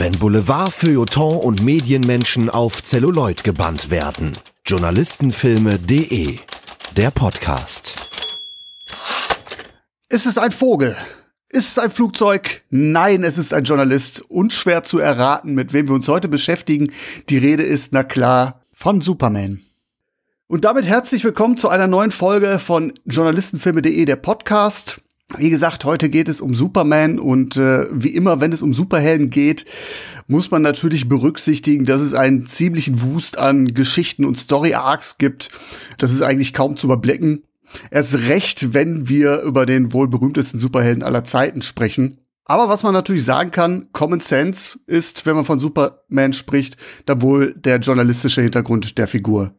Wenn Boulevard, Feuilleton und Medienmenschen auf Zelluloid gebannt werden. Journalistenfilme.de Der Podcast. Ist es ein Vogel? Ist es ein Flugzeug? Nein, es ist ein Journalist. Unschwer zu erraten, mit wem wir uns heute beschäftigen. Die Rede ist, na klar, von Superman. Und damit herzlich willkommen zu einer neuen Folge von Journalistenfilme.de, der Podcast. Wie gesagt, heute geht es um Superman und äh, wie immer, wenn es um Superhelden geht, muss man natürlich berücksichtigen, dass es einen ziemlichen Wust an Geschichten und Story-Arcs gibt. Das ist eigentlich kaum zu überblicken. Erst recht, wenn wir über den wohl berühmtesten Superhelden aller Zeiten sprechen. Aber was man natürlich sagen kann, Common Sense ist, wenn man von Superman spricht, dann wohl der journalistische Hintergrund der Figur.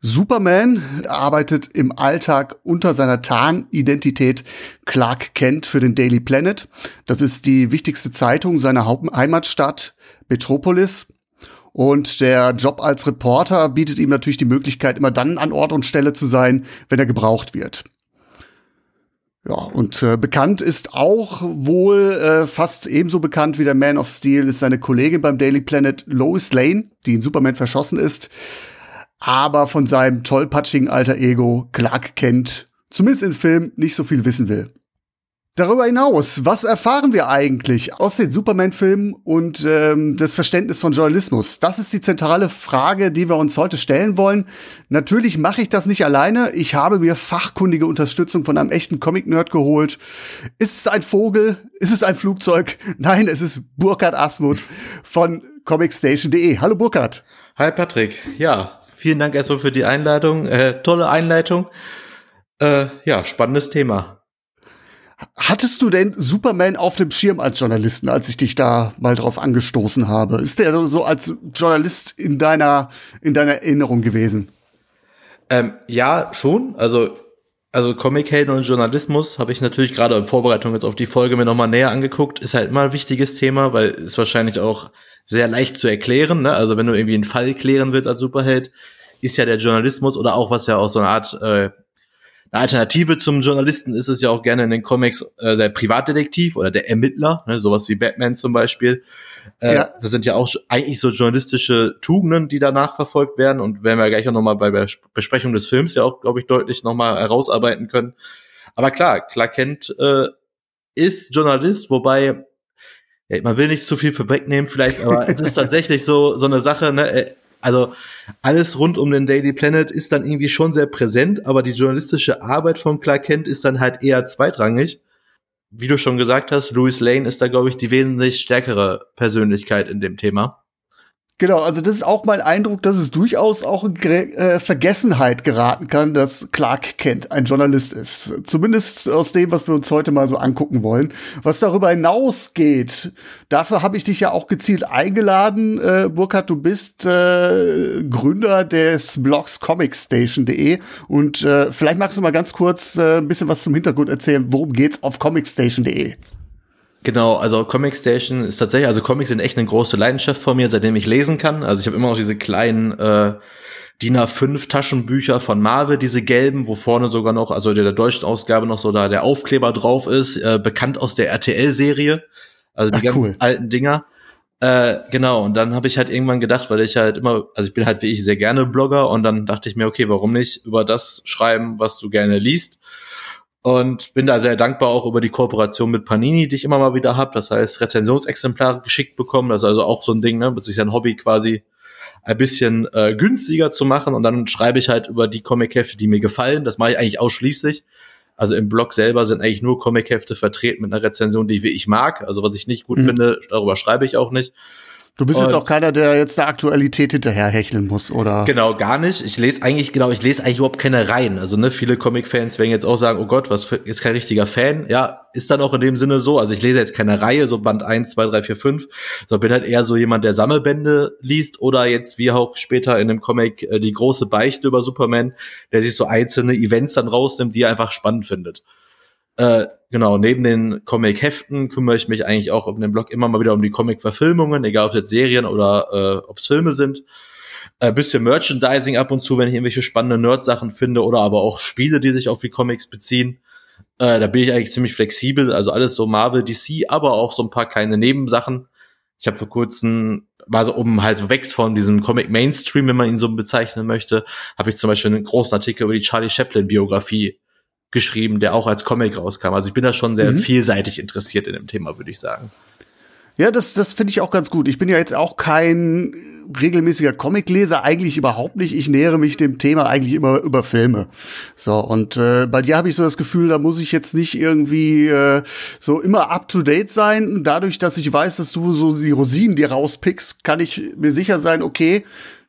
Superman arbeitet im Alltag unter seiner Tarnidentität Clark Kent für den Daily Planet. Das ist die wichtigste Zeitung seiner Heimatstadt Metropolis. Und der Job als Reporter bietet ihm natürlich die Möglichkeit, immer dann an Ort und Stelle zu sein, wenn er gebraucht wird. Ja, und äh, bekannt ist auch wohl äh, fast ebenso bekannt wie der Man of Steel ist seine Kollegin beim Daily Planet Lois Lane, die in Superman verschossen ist aber von seinem tollpatschigen alter Ego Clark Kent, zumindest im Film, nicht so viel wissen will. Darüber hinaus, was erfahren wir eigentlich aus den Superman-Filmen und ähm, das Verständnis von Journalismus? Das ist die zentrale Frage, die wir uns heute stellen wollen. Natürlich mache ich das nicht alleine. Ich habe mir fachkundige Unterstützung von einem echten Comic-Nerd geholt. Ist es ein Vogel? Ist es ein Flugzeug? Nein, es ist Burkhard Asmuth von comicstation.de. Hallo Burkhard. Hi Patrick. Ja, Vielen Dank erstmal für die Einleitung. Äh, tolle Einleitung. Äh, ja, spannendes Thema. Hattest du denn Superman auf dem Schirm als Journalisten, als ich dich da mal drauf angestoßen habe? Ist der so als Journalist in deiner, in deiner Erinnerung gewesen? Ähm, ja, schon. Also, also Comic-Helden und Journalismus habe ich natürlich gerade in Vorbereitung jetzt auf die Folge mir nochmal näher angeguckt. Ist halt immer ein wichtiges Thema, weil es wahrscheinlich auch sehr leicht zu erklären. Ne? Also wenn du irgendwie einen Fall klären willst als Superheld, ist ja der Journalismus oder auch was ja auch so eine Art äh, eine Alternative zum Journalisten ist es ja auch gerne in den Comics äh, der Privatdetektiv oder der Ermittler, ne? sowas wie Batman zum Beispiel. Äh, ja. Das sind ja auch eigentlich so journalistische Tugenden, die danach verfolgt werden und werden wir gleich auch nochmal bei der Besprechung des Films ja auch, glaube ich, deutlich nochmal herausarbeiten können. Aber klar, Clark Kent äh, ist Journalist, wobei ja, man will nicht zu viel vorwegnehmen vielleicht, aber es ist tatsächlich so, so eine Sache, ne? Äh, also alles rund um den Daily Planet ist dann irgendwie schon sehr präsent, aber die journalistische Arbeit von Clark Kent ist dann halt eher zweitrangig. Wie du schon gesagt hast, Louis Lane ist da, glaube ich, die wesentlich stärkere Persönlichkeit in dem Thema. Genau, also das ist auch mein Eindruck, dass es durchaus auch in äh, Vergessenheit geraten kann, dass Clark Kent ein Journalist ist. Zumindest aus dem, was wir uns heute mal so angucken wollen. Was darüber hinausgeht, dafür habe ich dich ja auch gezielt eingeladen. Äh, Burkhard, du bist äh, Gründer des Blogs comicstation.de und äh, vielleicht magst du mal ganz kurz äh, ein bisschen was zum Hintergrund erzählen. Worum geht's auf comicstation.de? Genau, also Comic Station ist tatsächlich, also Comics sind echt eine große Leidenschaft von mir, seitdem ich lesen kann. Also ich habe immer noch diese kleinen äh, DIN A5 Taschenbücher von Marvel, diese gelben, wo vorne sogar noch, also der, der deutschen Ausgabe noch so da der Aufkleber drauf ist, äh, bekannt aus der RTL-Serie. Also die Ach, ganz cool. alten Dinger. Äh, genau, und dann habe ich halt irgendwann gedacht, weil ich halt immer, also ich bin halt wie ich sehr gerne Blogger und dann dachte ich mir, okay, warum nicht über das schreiben, was du gerne liest? Und bin da sehr dankbar auch über die Kooperation mit Panini, die ich immer mal wieder habe. Das heißt, Rezensionsexemplare geschickt bekommen. Das ist also auch so ein Ding, ne, mit sich ein Hobby quasi ein bisschen äh, günstiger zu machen. Und dann schreibe ich halt über die Comic-Hefte, die mir gefallen. Das mache ich eigentlich ausschließlich. Also im Blog selber sind eigentlich nur Comic-Hefte vertreten mit einer Rezension, die ich mag. Also was ich nicht gut mhm. finde, darüber schreibe ich auch nicht. Du bist und jetzt auch keiner, der jetzt der Aktualität hinterherhecheln muss, oder? Genau, gar nicht. Ich lese eigentlich, genau, ich lese eigentlich überhaupt keine Reihen. Also, ne, viele Comic-Fans werden jetzt auch sagen, oh Gott, was für, ist kein richtiger Fan. Ja, ist dann auch in dem Sinne so. Also, ich lese jetzt keine Reihe, so Band 1, 2, 3, 4, 5, sondern bin halt eher so jemand, der Sammelbände liest oder jetzt, wie auch später in dem Comic, äh, die große Beichte über Superman, der sich so einzelne Events dann rausnimmt, die er einfach spannend findet. Äh, genau, neben den Comic-Heften kümmere ich mich eigentlich auch um den Blog immer mal wieder um die Comic-Verfilmungen, egal ob es jetzt Serien oder äh, ob es Filme sind. Ein bisschen Merchandising ab und zu, wenn ich irgendwelche spannende Nerd-Sachen finde oder aber auch Spiele, die sich auf die Comics beziehen. Äh, da bin ich eigentlich ziemlich flexibel, also alles so Marvel, DC, aber auch so ein paar kleine Nebensachen. Ich habe vor kurzem, war so um halt weg von diesem Comic Mainstream, wenn man ihn so bezeichnen möchte, habe ich zum Beispiel einen großen Artikel über die Charlie Chaplin Biografie geschrieben, der auch als Comic rauskam. Also ich bin da schon sehr mhm. vielseitig interessiert in dem Thema, würde ich sagen. Ja, das, das finde ich auch ganz gut. Ich bin ja jetzt auch kein regelmäßiger Comicleser, eigentlich überhaupt nicht. Ich nähere mich dem Thema eigentlich immer über Filme. So, und äh, bei dir habe ich so das Gefühl, da muss ich jetzt nicht irgendwie äh, so immer up-to-date sein. Dadurch, dass ich weiß, dass du so die Rosinen dir rauspickst, kann ich mir sicher sein, okay,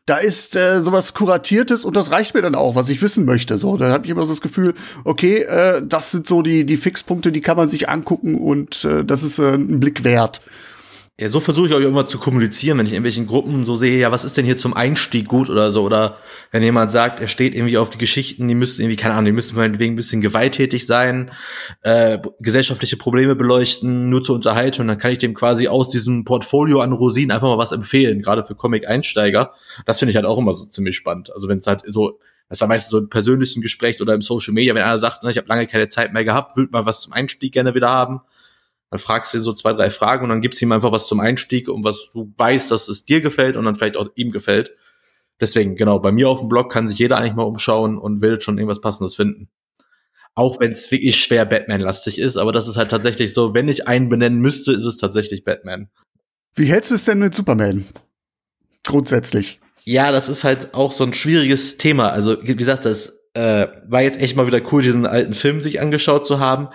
da ist äh, sowas kuratiertes und das reicht mir dann auch, was ich wissen möchte. So, da habe ich immer so das Gefühl, okay, äh, das sind so die die Fixpunkte, die kann man sich angucken und äh, das ist äh, ein Blick wert. Ja, so versuche ich auch immer zu kommunizieren, wenn ich in irgendwelchen Gruppen so sehe, ja, was ist denn hier zum Einstieg gut oder so, oder wenn jemand sagt, er steht irgendwie auf die Geschichten, die müssen irgendwie, keine Ahnung, die müssen meinetwegen ein bisschen gewalttätig sein, äh, gesellschaftliche Probleme beleuchten, nur zur Unterhaltung, dann kann ich dem quasi aus diesem Portfolio an Rosinen einfach mal was empfehlen, gerade für Comic-Einsteiger. Das finde ich halt auch immer so ziemlich spannend. Also wenn es halt so, das ist ja meistens so im persönlichen Gespräch oder im Social Media, wenn einer sagt, ne, ich habe lange keine Zeit mehr gehabt, würde mal was zum Einstieg gerne wieder haben dann fragst du dir so zwei, drei Fragen und dann gibst du ihm einfach was zum Einstieg und was du weißt, dass es dir gefällt und dann vielleicht auch ihm gefällt. Deswegen, genau, bei mir auf dem Blog kann sich jeder eigentlich mal umschauen und will schon irgendwas Passendes finden. Auch wenn es wirklich schwer Batman-lastig ist, aber das ist halt tatsächlich so, wenn ich einen benennen müsste, ist es tatsächlich Batman. Wie hältst du es denn mit Superman? Grundsätzlich. Ja, das ist halt auch so ein schwieriges Thema. Also, wie gesagt, das äh, war jetzt echt mal wieder cool, diesen alten Film sich angeschaut zu haben.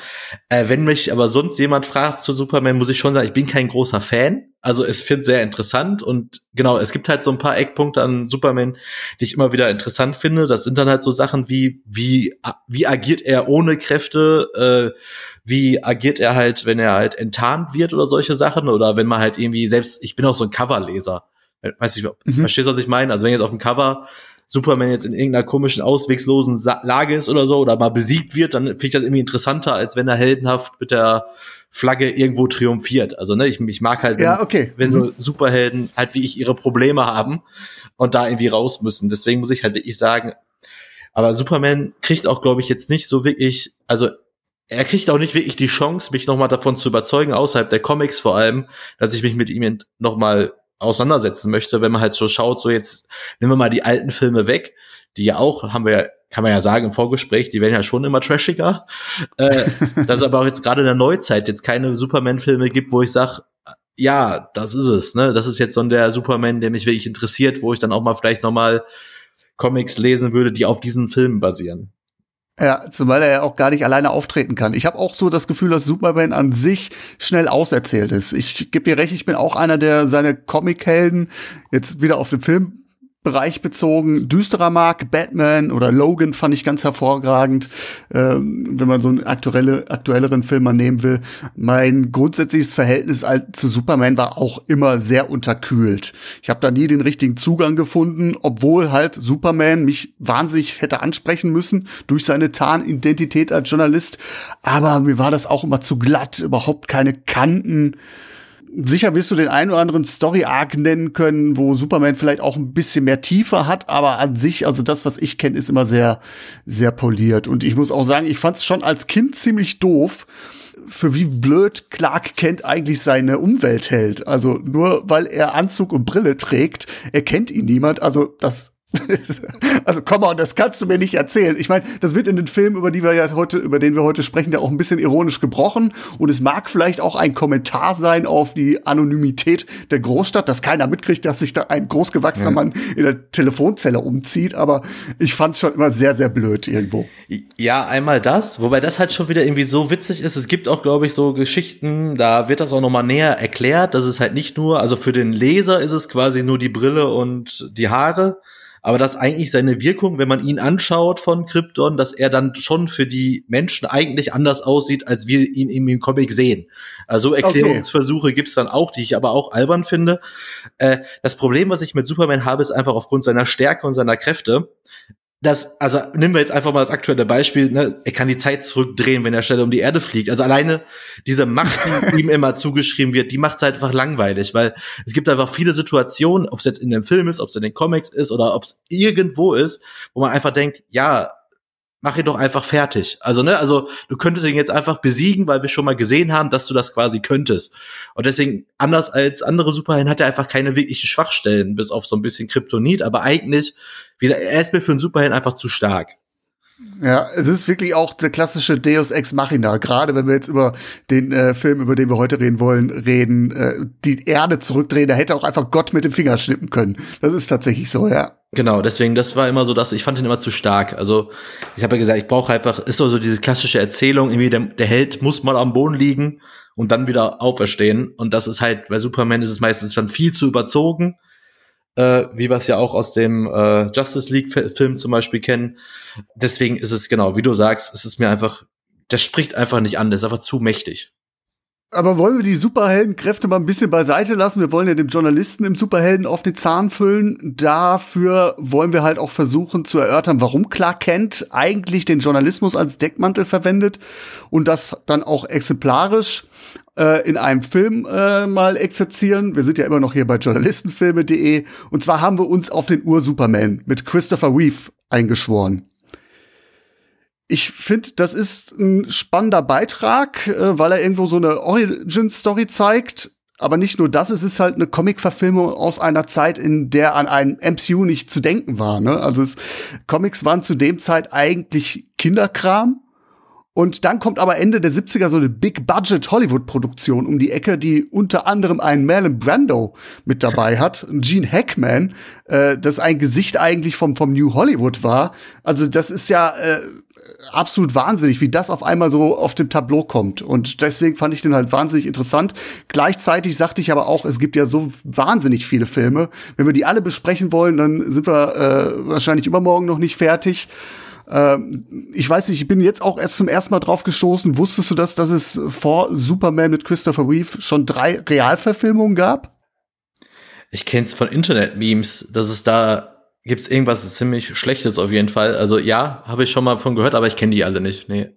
Äh, wenn mich aber sonst jemand fragt zu Superman, muss ich schon sagen, ich bin kein großer Fan. Also es finde sehr interessant und genau, es gibt halt so ein paar Eckpunkte an Superman, die ich immer wieder interessant finde. Das sind dann halt so Sachen wie, wie, wie agiert er ohne Kräfte, äh, wie agiert er halt, wenn er halt enttarnt wird oder solche Sachen oder wenn man halt irgendwie selbst, ich bin auch so ein Coverleser. Weiß ich, mhm. verstehst du, was ich meine? Also wenn jetzt auf dem Cover Superman jetzt in irgendeiner komischen, auswegslosen Lage ist oder so oder mal besiegt wird, dann finde ich das irgendwie interessanter, als wenn er heldenhaft mit der Flagge irgendwo triumphiert. Also, ne, ich, ich mag halt, wenn, ja, okay. wenn mhm. so Superhelden halt wie ich ihre Probleme haben und da irgendwie raus müssen. Deswegen muss ich halt wirklich sagen, aber Superman kriegt auch, glaube ich, jetzt nicht so wirklich, also er kriegt auch nicht wirklich die Chance, mich nochmal davon zu überzeugen, außerhalb der Comics vor allem, dass ich mich mit ihm nochmal auseinandersetzen möchte, wenn man halt so schaut, so jetzt nehmen wir mal die alten Filme weg, die ja auch, haben wir ja, kann man ja sagen im Vorgespräch, die werden ja schon immer trashiger. Äh, dass es aber auch jetzt gerade in der Neuzeit jetzt keine Superman-Filme gibt, wo ich sage, ja, das ist es, ne? Das ist jetzt so der Superman, der mich wirklich interessiert, wo ich dann auch mal vielleicht noch mal Comics lesen würde, die auf diesen Filmen basieren. Ja, zumal er ja auch gar nicht alleine auftreten kann. Ich habe auch so das Gefühl, dass Superman an sich schnell auserzählt ist. Ich gebe dir recht, ich bin auch einer, der seine Comichelden jetzt wieder auf den Film Bereich bezogen düsterer mag. Batman oder Logan fand ich ganz hervorragend, ähm, wenn man so einen aktuelle, aktuelleren Film mal nehmen will. Mein grundsätzliches Verhältnis zu Superman war auch immer sehr unterkühlt. Ich habe da nie den richtigen Zugang gefunden, obwohl halt Superman mich wahnsinnig hätte ansprechen müssen durch seine Tarnidentität als Journalist. Aber mir war das auch immer zu glatt, überhaupt keine Kanten sicher wirst du den einen oder anderen Story-Arc nennen können, wo Superman vielleicht auch ein bisschen mehr Tiefe hat, aber an sich, also das, was ich kenne, ist immer sehr, sehr poliert. Und ich muss auch sagen, ich fand es schon als Kind ziemlich doof, für wie blöd Clark Kent eigentlich seine Umwelt hält. Also nur weil er Anzug und Brille trägt, erkennt ihn niemand. Also das also komm mal, das kannst du mir nicht erzählen. Ich meine, das wird in den Filmen, über die wir ja heute, über den wir heute sprechen, ja auch ein bisschen ironisch gebrochen. Und es mag vielleicht auch ein Kommentar sein auf die Anonymität der Großstadt, dass keiner mitkriegt, dass sich da ein großgewachsener ja. Mann in der Telefonzelle umzieht. Aber ich fand es schon immer sehr, sehr blöd irgendwo. Ja, einmal das, wobei das halt schon wieder irgendwie so witzig ist. Es gibt auch, glaube ich, so Geschichten, da wird das auch noch mal näher erklärt. Das ist halt nicht nur, also für den Leser ist es quasi nur die Brille und die Haare aber dass eigentlich seine Wirkung, wenn man ihn anschaut von Krypton, dass er dann schon für die Menschen eigentlich anders aussieht, als wir ihn im Comic sehen. Also Erklärungsversuche okay. gibt's dann auch, die ich aber auch albern finde. Äh, das Problem, was ich mit Superman habe, ist einfach aufgrund seiner Stärke und seiner Kräfte, das, also nehmen wir jetzt einfach mal das aktuelle Beispiel, ne? er kann die Zeit zurückdrehen, wenn er schnell um die Erde fliegt. Also alleine diese Macht, die ihm immer zugeschrieben wird, die macht es halt einfach langweilig, weil es gibt einfach viele Situationen, ob es jetzt in dem Film ist, ob es in den Comics ist oder ob es irgendwo ist, wo man einfach denkt, ja, mach ihn doch einfach fertig. Also, ne, also du könntest ihn jetzt einfach besiegen, weil wir schon mal gesehen haben, dass du das quasi könntest. Und deswegen, anders als andere Superhelden, hat er einfach keine wirklichen Schwachstellen, bis auf so ein bisschen Kryptonit, aber eigentlich, wie gesagt, er ist mir für einen Superhelden einfach zu stark. Ja, es ist wirklich auch der klassische Deus Ex Machina. Gerade wenn wir jetzt über den äh, Film, über den wir heute reden wollen, reden, äh, die Erde zurückdrehen, da hätte auch einfach Gott mit dem Finger schnippen können. Das ist tatsächlich so, ja. Genau, deswegen, das war immer so, dass ich fand ihn immer zu stark. Also ich habe ja gesagt, ich brauche einfach, ist so, so diese klassische Erzählung, irgendwie der, der Held muss mal am Boden liegen und dann wieder auferstehen. Und das ist halt, bei Superman ist es meistens dann viel zu überzogen äh, wie wir es ja auch aus dem äh, Justice League-Film zum Beispiel kennen. Deswegen ist es genau, wie du sagst, es ist mir einfach, das spricht einfach nicht an, das ist einfach zu mächtig. Aber wollen wir die Superheldenkräfte mal ein bisschen beiseite lassen? Wir wollen ja dem Journalisten im Superhelden auf den Zahn füllen. Dafür wollen wir halt auch versuchen zu erörtern, warum Clark Kent eigentlich den Journalismus als Deckmantel verwendet und das dann auch exemplarisch äh, in einem Film äh, mal exerzieren. Wir sind ja immer noch hier bei journalistenfilme.de. Und zwar haben wir uns auf den Ur-Superman mit Christopher Reeve eingeschworen. Ich finde, das ist ein spannender Beitrag, äh, weil er irgendwo so eine Origin-Story zeigt. Aber nicht nur das, es ist halt eine Comic-Verfilmung aus einer Zeit, in der an ein MCU nicht zu denken war. Ne? Also es, Comics waren zu dem Zeit eigentlich Kinderkram. Und dann kommt aber Ende der 70er so eine Big-Budget Hollywood-Produktion um die Ecke, die unter anderem einen Marlon Brando mit dabei hat, Gene Hackman, äh, das ein Gesicht eigentlich vom, vom New Hollywood war. Also das ist ja äh, absolut wahnsinnig, wie das auf einmal so auf dem Tableau kommt. Und deswegen fand ich den halt wahnsinnig interessant. Gleichzeitig sagte ich aber auch, es gibt ja so wahnsinnig viele Filme. Wenn wir die alle besprechen wollen, dann sind wir äh, wahrscheinlich übermorgen noch nicht fertig. Ähm, ich weiß nicht, ich bin jetzt auch erst zum ersten Mal drauf gestoßen. Wusstest du das, dass es vor Superman mit Christopher Reeve schon drei Realverfilmungen gab? Ich kenn's von Internet-Memes, dass es da gibt's irgendwas ziemlich Schlechtes auf jeden Fall. Also ja, habe ich schon mal von gehört, aber ich kenne die alle nicht. Nee.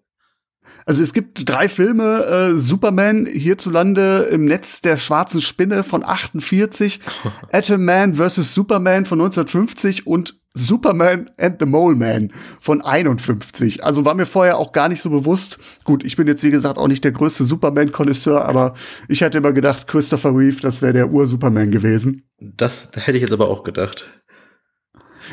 Also es gibt drei Filme, äh, Superman hierzulande im Netz der schwarzen Spinne von 48, Atom Man vs. Superman von 1950 und Superman and the Mole Man von 51. Also war mir vorher auch gar nicht so bewusst. Gut, ich bin jetzt wie gesagt auch nicht der größte Superman-Konnoisseur, aber ich hatte immer gedacht, Christopher Reeve, das wäre der Ur-Superman gewesen. Das hätte ich jetzt aber auch gedacht.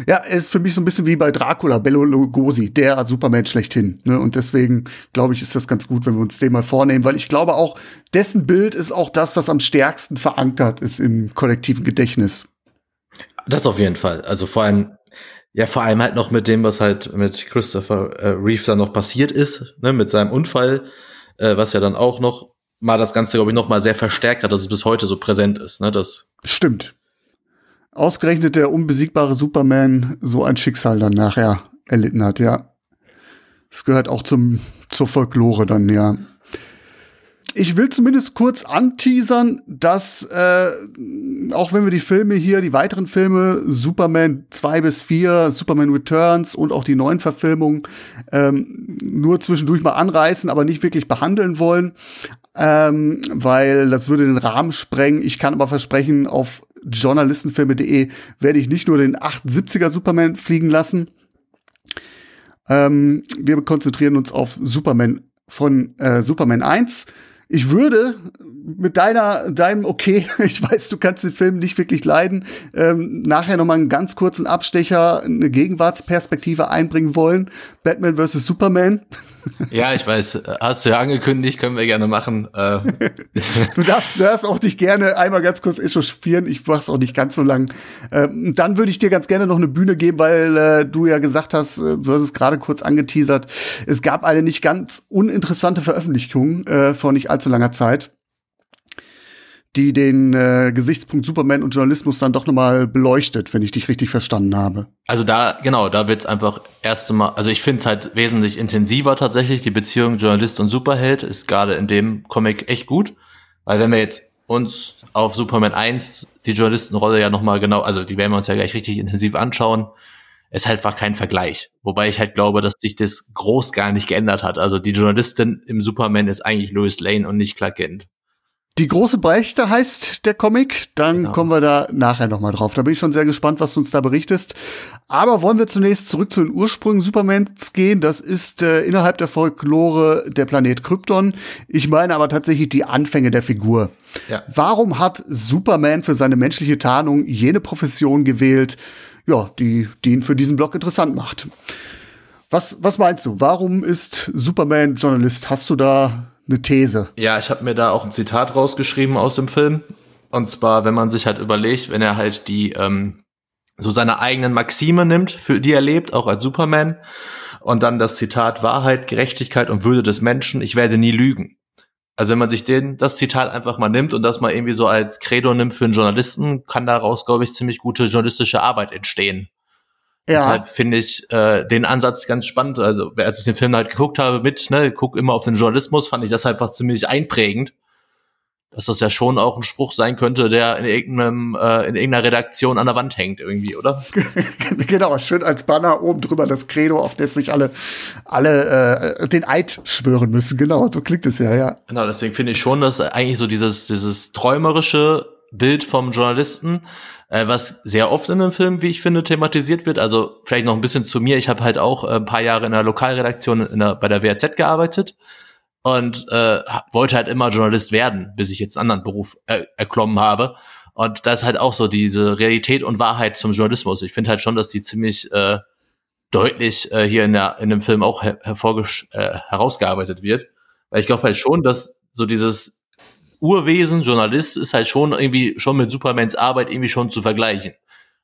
Ja, ist für mich so ein bisschen wie bei Dracula, Bello Lugosi, der Superman schlechthin. Ne? Und deswegen glaube ich, ist das ganz gut, wenn wir uns den mal vornehmen, weil ich glaube auch, dessen Bild ist auch das, was am stärksten verankert ist im kollektiven Gedächtnis. Das auf jeden Fall. Also vor allem, ja, vor allem halt noch mit dem, was halt mit Christopher äh, Reeve dann noch passiert ist, ne, mit seinem Unfall, äh, was ja dann auch noch mal das Ganze, glaube ich, noch mal sehr verstärkt hat, dass es bis heute so präsent ist. Ne, das Stimmt. Ausgerechnet der unbesiegbare Superman so ein Schicksal dann nachher erlitten hat, ja. Es gehört auch zum, zur Folklore dann, ja. Ich will zumindest kurz anteasern, dass äh, auch wenn wir die Filme hier, die weiteren Filme, Superman 2 bis 4, Superman Returns und auch die neuen Verfilmungen ähm, nur zwischendurch mal anreißen, aber nicht wirklich behandeln wollen, ähm, weil das würde den Rahmen sprengen. Ich kann aber versprechen, auf journalistenfilme.de werde ich nicht nur den 78er Superman fliegen lassen. Ähm, wir konzentrieren uns auf Superman von äh, Superman 1. Ich würde mit deiner, deinem Okay, ich weiß, du kannst den Film nicht wirklich leiden, ähm, nachher noch mal einen ganz kurzen Abstecher, eine Gegenwartsperspektive einbringen wollen. Batman vs. Superman. Ja, ich weiß, hast du ja angekündigt, können wir gerne machen. Äh. du darfst, darfst auch dich gerne einmal ganz kurz echauffieren, ich mach's auch nicht ganz so lang. Ähm, dann würde ich dir ganz gerne noch eine Bühne geben, weil äh, du ja gesagt hast, äh, du hast es gerade kurz angeteasert, es gab eine nicht ganz uninteressante Veröffentlichung äh, vor nicht allzu langer Zeit die den äh, Gesichtspunkt Superman und Journalismus dann doch nochmal beleuchtet, wenn ich dich richtig verstanden habe. Also da, genau, da wird's einfach erste Mal, also ich finde es halt wesentlich intensiver tatsächlich, die Beziehung Journalist und Superheld ist gerade in dem Comic echt gut, weil wenn wir jetzt uns auf Superman 1 die Journalistenrolle ja nochmal genau, also die werden wir uns ja gleich richtig intensiv anschauen, ist halt einfach kein Vergleich. Wobei ich halt glaube, dass sich das groß gar nicht geändert hat. Also die Journalistin im Superman ist eigentlich Lois Lane und nicht Clark Kent. Die große Beichte heißt der Comic. Dann genau. kommen wir da nachher noch mal drauf. Da bin ich schon sehr gespannt, was du uns da berichtest. Aber wollen wir zunächst zurück zu den Ursprüngen Supermans gehen. Das ist äh, innerhalb der Folklore der Planet Krypton. Ich meine aber tatsächlich die Anfänge der Figur. Ja. Warum hat Superman für seine menschliche Tarnung jene Profession gewählt, ja, die, die ihn für diesen Blog interessant macht? Was, was meinst du? Warum ist Superman Journalist? Hast du da eine These. Ja, ich habe mir da auch ein Zitat rausgeschrieben aus dem Film. Und zwar, wenn man sich halt überlegt, wenn er halt die ähm, so seine eigenen Maxime nimmt, für die er lebt, auch als Superman, und dann das Zitat Wahrheit, Gerechtigkeit und Würde des Menschen, ich werde nie lügen. Also wenn man sich den, das Zitat einfach mal nimmt und das mal irgendwie so als Credo nimmt für einen Journalisten, kann daraus, glaube ich, ziemlich gute journalistische Arbeit entstehen. Ja. Deshalb finde ich äh, den Ansatz ganz spannend. Also, als ich den Film halt geguckt habe mit, ne, guck immer auf den Journalismus, fand ich das einfach ziemlich einprägend. Dass das ja schon auch ein Spruch sein könnte, der in irgendeinem, äh, in irgendeiner Redaktion an der Wand hängt, irgendwie, oder? genau, schön als Banner oben drüber das Credo, auf das sich alle, alle äh, den Eid schwören müssen. Genau, so klingt es ja, ja. Genau, deswegen finde ich schon, dass eigentlich so dieses, dieses träumerische Bild vom Journalisten äh, was sehr oft in einem Film, wie ich finde, thematisiert wird. Also vielleicht noch ein bisschen zu mir. Ich habe halt auch äh, ein paar Jahre in der Lokalredaktion in der, bei der WRZ gearbeitet und äh, wollte halt immer Journalist werden, bis ich jetzt einen anderen Beruf äh, erklommen habe. Und da ist halt auch so diese Realität und Wahrheit zum Journalismus. Ich finde halt schon, dass die ziemlich äh, deutlich äh, hier in, der, in dem Film auch her äh, herausgearbeitet wird. Weil ich glaube halt schon, dass so dieses Urwesen, Journalist, ist halt schon irgendwie schon mit Supermans Arbeit irgendwie schon zu vergleichen.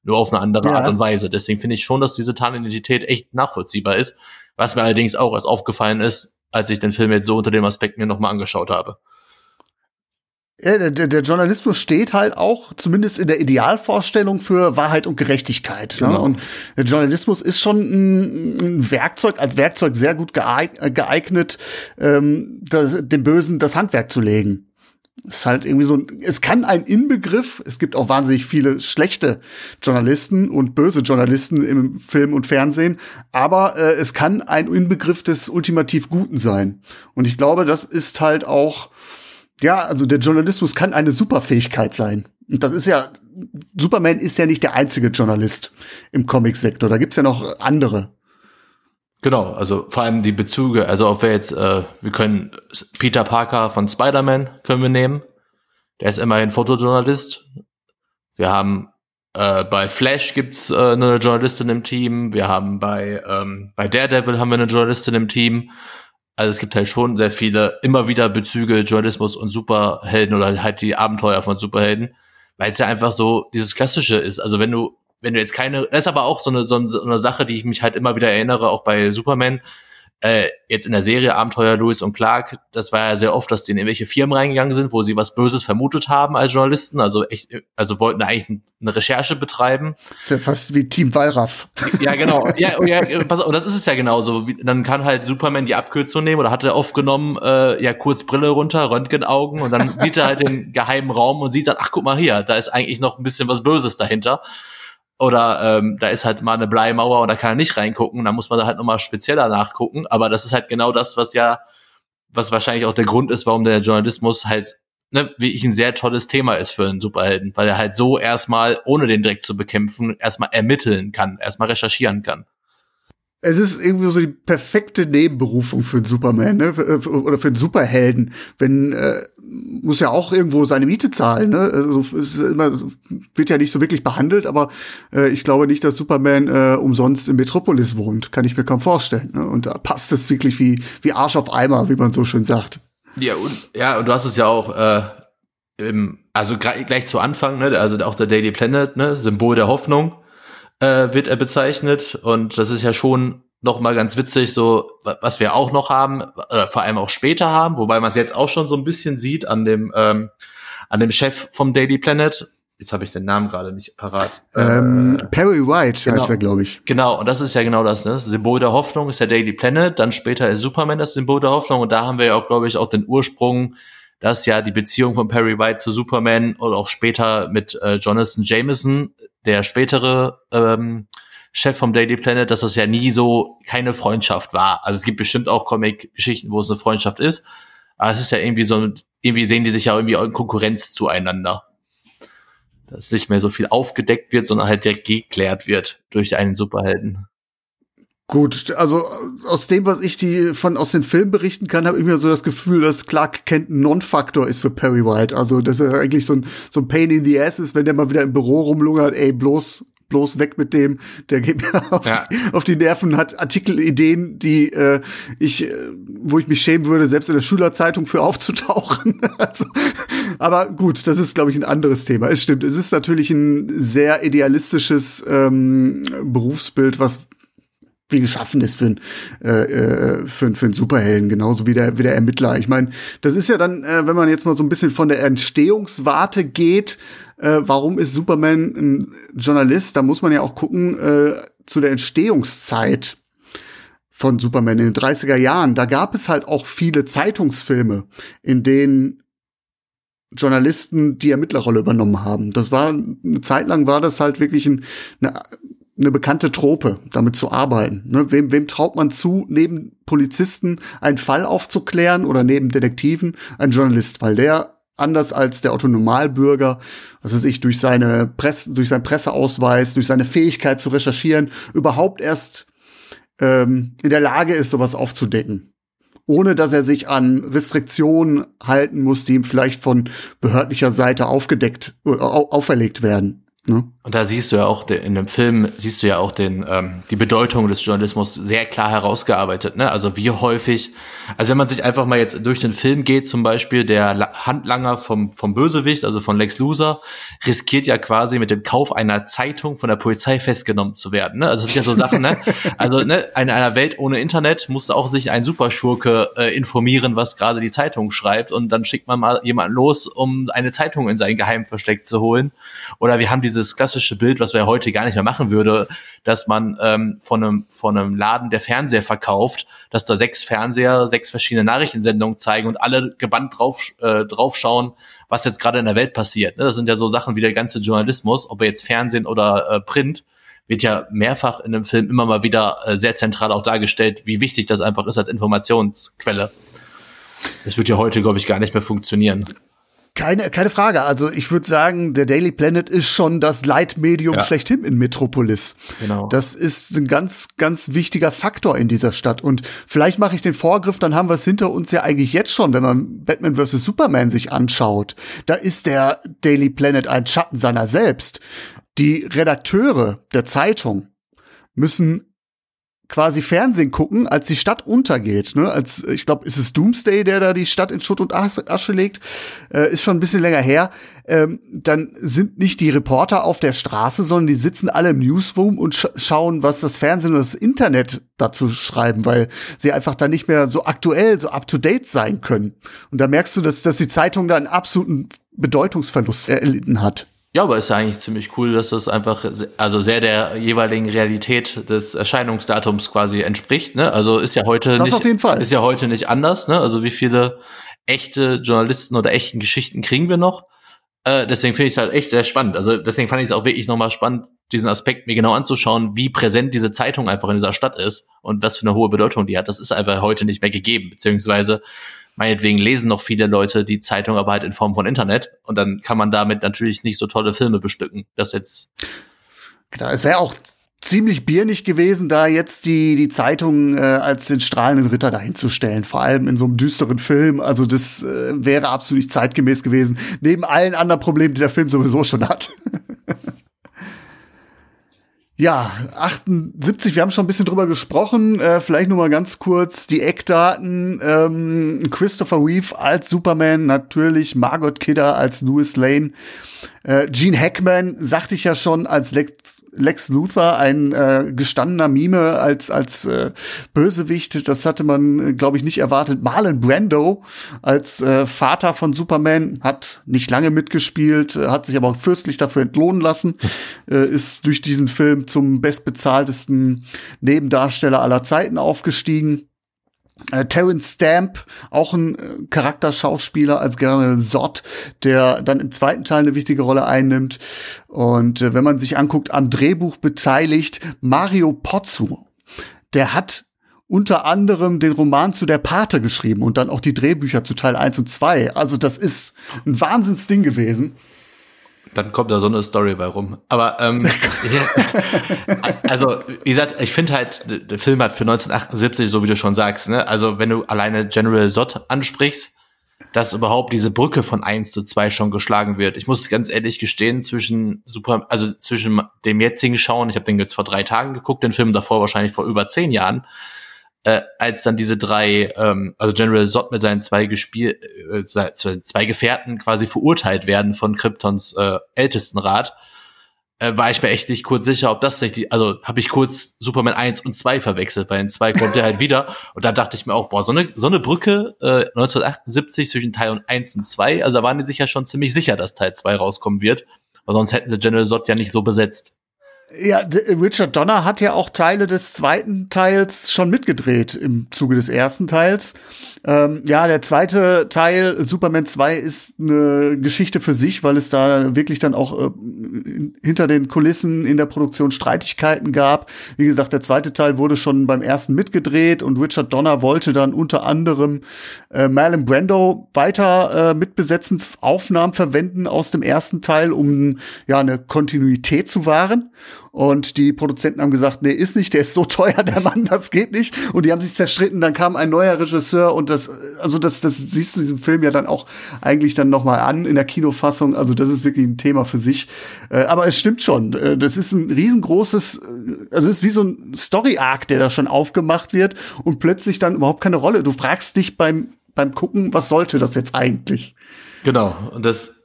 Nur auf eine andere ja. Art und Weise. Deswegen finde ich schon, dass diese Tarnidentität echt nachvollziehbar ist. Was mir allerdings auch erst aufgefallen ist, als ich den Film jetzt so unter dem Aspekt mir nochmal angeschaut habe. Ja, der, der, Journalismus steht halt auch, zumindest in der Idealvorstellung, für Wahrheit und Gerechtigkeit. Ne? Genau. Ne? Und der Journalismus ist schon ein, ein, Werkzeug, als Werkzeug sehr gut geeignet, ähm, das, dem Bösen das Handwerk zu legen. Ist halt irgendwie so, es kann ein Inbegriff, es gibt auch wahnsinnig viele schlechte Journalisten und böse Journalisten im Film und Fernsehen, aber äh, es kann ein Inbegriff des ultimativ Guten sein. Und ich glaube, das ist halt auch, ja, also der Journalismus kann eine Superfähigkeit sein. Und das ist ja, Superman ist ja nicht der einzige Journalist im Comicsektor, da gibt's ja noch andere. Genau, also vor allem die Bezüge, also ob wir jetzt, äh, wir können Peter Parker von Spider-Man können wir nehmen. Der ist immerhin Fotojournalist. Wir haben äh, bei Flash gibt's äh, eine Journalistin im Team. Wir haben bei ähm, bei Daredevil haben wir eine Journalistin im Team. Also es gibt halt schon sehr viele immer wieder Bezüge Journalismus und Superhelden oder halt die Abenteuer von Superhelden, weil es ja einfach so dieses klassische ist. Also wenn du wenn du jetzt keine, das ist aber auch so eine, so eine Sache, die ich mich halt immer wieder erinnere, auch bei Superman, äh, jetzt in der Serie Abenteuer Louis und Clark, das war ja sehr oft, dass die in irgendwelche Firmen reingegangen sind, wo sie was Böses vermutet haben als Journalisten, also echt, also wollten eigentlich eine Recherche betreiben. Das ist ja fast wie Team Wallraff. Ja, genau. Ja, ja pass auf, und das ist es ja genauso. Dann kann halt Superman die Abkürzung nehmen oder hat er oft genommen, äh, ja, kurz Brille runter, Röntgenaugen und dann sieht er halt den geheimen Raum und sieht dann, ach guck mal hier, da ist eigentlich noch ein bisschen was Böses dahinter. Oder ähm, da ist halt mal eine Bleimauer und da kann er nicht reingucken. Da muss man da halt nochmal spezieller nachgucken. Aber das ist halt genau das, was ja, was wahrscheinlich auch der Grund ist, warum der Journalismus halt, ne, wie ich ein sehr tolles Thema ist für einen Superhelden, weil er halt so erstmal, ohne den direkt zu bekämpfen, erstmal ermitteln kann, erstmal recherchieren kann es ist irgendwie so die perfekte Nebenberufung für einen Superman, ne? Oder für einen Superhelden. Wenn äh, muss ja auch irgendwo seine Miete zahlen, ne? Also es ist immer, wird ja nicht so wirklich behandelt, aber äh, ich glaube nicht, dass Superman äh, umsonst in Metropolis wohnt. Kann ich mir kaum vorstellen. Ne? Und da passt es wirklich wie, wie Arsch auf Eimer, wie man so schön sagt. Ja, und ja, und du hast es ja auch, äh, im, also gleich zu Anfang, ne? Also auch der Daily Planet, ne? Symbol der Hoffnung äh, wird er bezeichnet. Und das ist ja schon noch mal ganz witzig, so was wir auch noch haben, äh, vor allem auch später haben, wobei man es jetzt auch schon so ein bisschen sieht an dem ähm, an dem Chef vom Daily Planet. Jetzt habe ich den Namen gerade nicht parat. Ähm, äh, Perry White genau, heißt er, glaube ich. Genau, und das ist ja genau das, ne? Das Symbol der Hoffnung ist der Daily Planet, dann später ist Superman das Symbol der Hoffnung und da haben wir ja auch, glaube ich, auch den Ursprung, dass ja die Beziehung von Perry White zu Superman und auch später mit äh, Jonathan Jameson der spätere ähm, Chef vom Daily Planet, dass das ja nie so keine Freundschaft war. Also es gibt bestimmt auch Comic-Geschichten, wo es eine Freundschaft ist. Aber es ist ja irgendwie so, irgendwie sehen die sich ja irgendwie in Konkurrenz zueinander. Dass nicht mehr so viel aufgedeckt wird, sondern halt direkt geklärt wird durch einen Superhelden. Gut, also aus dem, was ich die von aus den Filmen berichten kann, habe ich mir so das Gefühl, dass Clark Kent ein Non-Faktor ist für Perry White. Also, dass er eigentlich so ein, so ein Pain in the Ass ist, wenn der mal wieder im Büro rumlungert, ey, bloß bloß weg mit dem, der geht mir auf, ja. die, auf die Nerven, hat Artikelideen, die äh, ich, äh, wo ich mich schämen würde, selbst in der Schülerzeitung für aufzutauchen. also, aber gut, das ist, glaube ich, ein anderes Thema. Es stimmt, es ist natürlich ein sehr idealistisches ähm, Berufsbild, was wie geschaffen ist für ein, äh, äh, für, für einen Superhelden, genauso wie der, wie der Ermittler. Ich meine, das ist ja dann, äh, wenn man jetzt mal so ein bisschen von der Entstehungswarte geht, äh, warum ist Superman ein Journalist? Da muss man ja auch gucken äh, zu der Entstehungszeit von Superman in den 30er Jahren. Da gab es halt auch viele Zeitungsfilme, in denen Journalisten die Ermittlerrolle übernommen haben. Das war eine Zeit lang war das halt wirklich ein, eine, eine bekannte Trope, damit zu arbeiten. Ne? Wem, wem traut man zu, neben Polizisten einen Fall aufzuklären oder neben Detektiven ein Journalist, weil der anders als der Autonomalbürger, was weiß ich, durch seine Presse, durch seinen Presseausweis, durch seine Fähigkeit zu recherchieren, überhaupt erst ähm, in der Lage ist, sowas aufzudecken. Ohne dass er sich an Restriktionen halten muss, die ihm vielleicht von behördlicher Seite aufgedeckt, auferlegt werden. Ne? Und da siehst du ja auch in dem Film siehst du ja auch den ähm, die Bedeutung des Journalismus sehr klar herausgearbeitet. Ne? Also wie häufig, also wenn man sich einfach mal jetzt durch den Film geht, zum Beispiel der Handlanger vom vom Bösewicht, also von Lex Luthor, riskiert ja quasi mit dem Kauf einer Zeitung von der Polizei festgenommen zu werden. Ne? Also das sind ja so Sachen. Ne? Also ne, in einer Welt ohne Internet muss auch sich ein Superschurke äh, informieren, was gerade die Zeitung schreibt, und dann schickt man mal jemanden los, um eine Zeitung in sein Geheimversteck zu holen. Oder wir haben dieses klassische Bild was ja heute gar nicht mehr machen würde, dass man ähm, von, einem, von einem Laden, der Fernseher verkauft, dass da sechs Fernseher, sechs verschiedene Nachrichtensendungen zeigen und alle gebannt drauf, äh, draufschauen, was jetzt gerade in der Welt passiert. Ne? Das sind ja so Sachen wie der ganze Journalismus, ob er jetzt Fernsehen oder äh, Print, wird ja mehrfach in dem Film immer mal wieder äh, sehr zentral auch dargestellt, wie wichtig das einfach ist als Informationsquelle. Das wird ja heute, glaube ich, gar nicht mehr funktionieren. Keine, keine Frage. Also ich würde sagen, der Daily Planet ist schon das Leitmedium ja. schlechthin in Metropolis. Genau. Das ist ein ganz, ganz wichtiger Faktor in dieser Stadt. Und vielleicht mache ich den Vorgriff, dann haben wir es hinter uns ja eigentlich jetzt schon, wenn man Batman vs. Superman sich anschaut. Da ist der Daily Planet ein Schatten seiner selbst. Die Redakteure der Zeitung müssen quasi Fernsehen gucken, als die Stadt untergeht. Ne? Als ich glaube, ist es Doomsday, der da die Stadt in Schutt und Asche legt, äh, ist schon ein bisschen länger her. Ähm, dann sind nicht die Reporter auf der Straße, sondern die sitzen alle im Newsroom und sch schauen, was das Fernsehen und das Internet dazu schreiben, weil sie einfach da nicht mehr so aktuell, so up to date sein können. Und da merkst du, dass, dass die Zeitung da einen absoluten Bedeutungsverlust erlitten hat. Ja, aber ist ja eigentlich ziemlich cool, dass das einfach also sehr der jeweiligen Realität des Erscheinungsdatums quasi entspricht. Ne? Also ist ja heute das nicht, auf jeden Fall. ist ja heute nicht anders. Ne? Also wie viele echte Journalisten oder echten Geschichten kriegen wir noch? Äh, deswegen finde ich es halt echt sehr spannend. Also deswegen fand ich es auch wirklich nochmal spannend, diesen Aspekt mir genau anzuschauen, wie präsent diese Zeitung einfach in dieser Stadt ist und was für eine hohe Bedeutung die hat. Das ist einfach heute nicht mehr gegeben, beziehungsweise meinetwegen lesen noch viele Leute die Zeitung aber halt in Form von Internet und dann kann man damit natürlich nicht so tolle Filme bestücken. Das jetzt. Genau, es wäre auch ziemlich biernig gewesen, da jetzt die, die Zeitung äh, als den strahlenden Ritter dahinzustellen, vor allem in so einem düsteren Film. Also das äh, wäre absolut nicht zeitgemäß gewesen, neben allen anderen Problemen, die der Film sowieso schon hat. Ja, 78, wir haben schon ein bisschen drüber gesprochen. Äh, vielleicht nur mal ganz kurz die Eckdaten. Ähm, Christopher Reeve als Superman, natürlich Margot Kidder als Louis Lane. Äh, Gene Hackman, sagte ich ja schon, als Lex, Lex Luthor, ein äh, gestandener Mime als, als äh, Bösewicht. Das hatte man, glaube ich, nicht erwartet. Marlon Brando als äh, Vater von Superman hat nicht lange mitgespielt, hat sich aber auch fürstlich dafür entlohnen lassen, äh, ist durch diesen Film zum bestbezahltesten Nebendarsteller aller Zeiten aufgestiegen. Äh, Terence Stamp, auch ein äh, Charakterschauspieler als General Zod, der dann im zweiten Teil eine wichtige Rolle einnimmt. Und äh, wenn man sich anguckt, am Drehbuch beteiligt Mario Pozzo. Der hat unter anderem den Roman zu der Pate geschrieben und dann auch die Drehbücher zu Teil 1 und 2. Also das ist ein Wahnsinnsding gewesen. Dann kommt da so eine Story bei rum. Aber ähm, also wie gesagt, ich finde halt, der Film hat für 1978, so wie du schon sagst, ne, also wenn du alleine General Zod ansprichst, dass überhaupt diese Brücke von eins zu zwei schon geschlagen wird. Ich muss ganz ehrlich gestehen, zwischen Super, also zwischen dem jetzigen Schauen, ich habe den jetzt vor drei Tagen geguckt, den Film davor wahrscheinlich vor über zehn Jahren, äh, als dann diese drei, ähm, also General Zod mit seinen zwei Gespiel, äh, zwei Gefährten quasi verurteilt werden von Kryptons äh, Ältestenrat, äh, war ich mir echt nicht kurz sicher, ob das nicht die, also habe ich kurz Superman 1 und 2 verwechselt, weil in 2 kommt er halt wieder und da dachte ich mir auch, boah, so eine, so eine Brücke äh, 1978 zwischen Teil 1 und 2, also da waren die sich ja schon ziemlich sicher, dass Teil 2 rauskommen wird, weil sonst hätten sie General Zod ja nicht so besetzt. Ja, Richard Donner hat ja auch Teile des zweiten Teils schon mitgedreht im Zuge des ersten Teils. Ähm, ja, der zweite Teil, Superman 2, ist eine Geschichte für sich, weil es da wirklich dann auch äh, hinter den Kulissen in der Produktion Streitigkeiten gab. Wie gesagt, der zweite Teil wurde schon beim ersten mitgedreht und Richard Donner wollte dann unter anderem äh, Marlon Brando weiter äh, mitbesetzen, Aufnahmen verwenden aus dem ersten Teil, um ja eine Kontinuität zu wahren. Und die Produzenten haben gesagt, nee, ist nicht, der ist so teuer, der Mann, das geht nicht. Und die haben sich zerstritten, dann kam ein neuer Regisseur und das, also das, das siehst du diesem Film ja dann auch eigentlich dann nochmal an in der Kinofassung. Also das ist wirklich ein Thema für sich. Äh, aber es stimmt schon, äh, das ist ein riesengroßes, äh, also es ist wie so ein Story-Arc, der da schon aufgemacht wird und plötzlich dann überhaupt keine Rolle. Du fragst dich beim, beim Gucken, was sollte das jetzt eigentlich? Genau, und das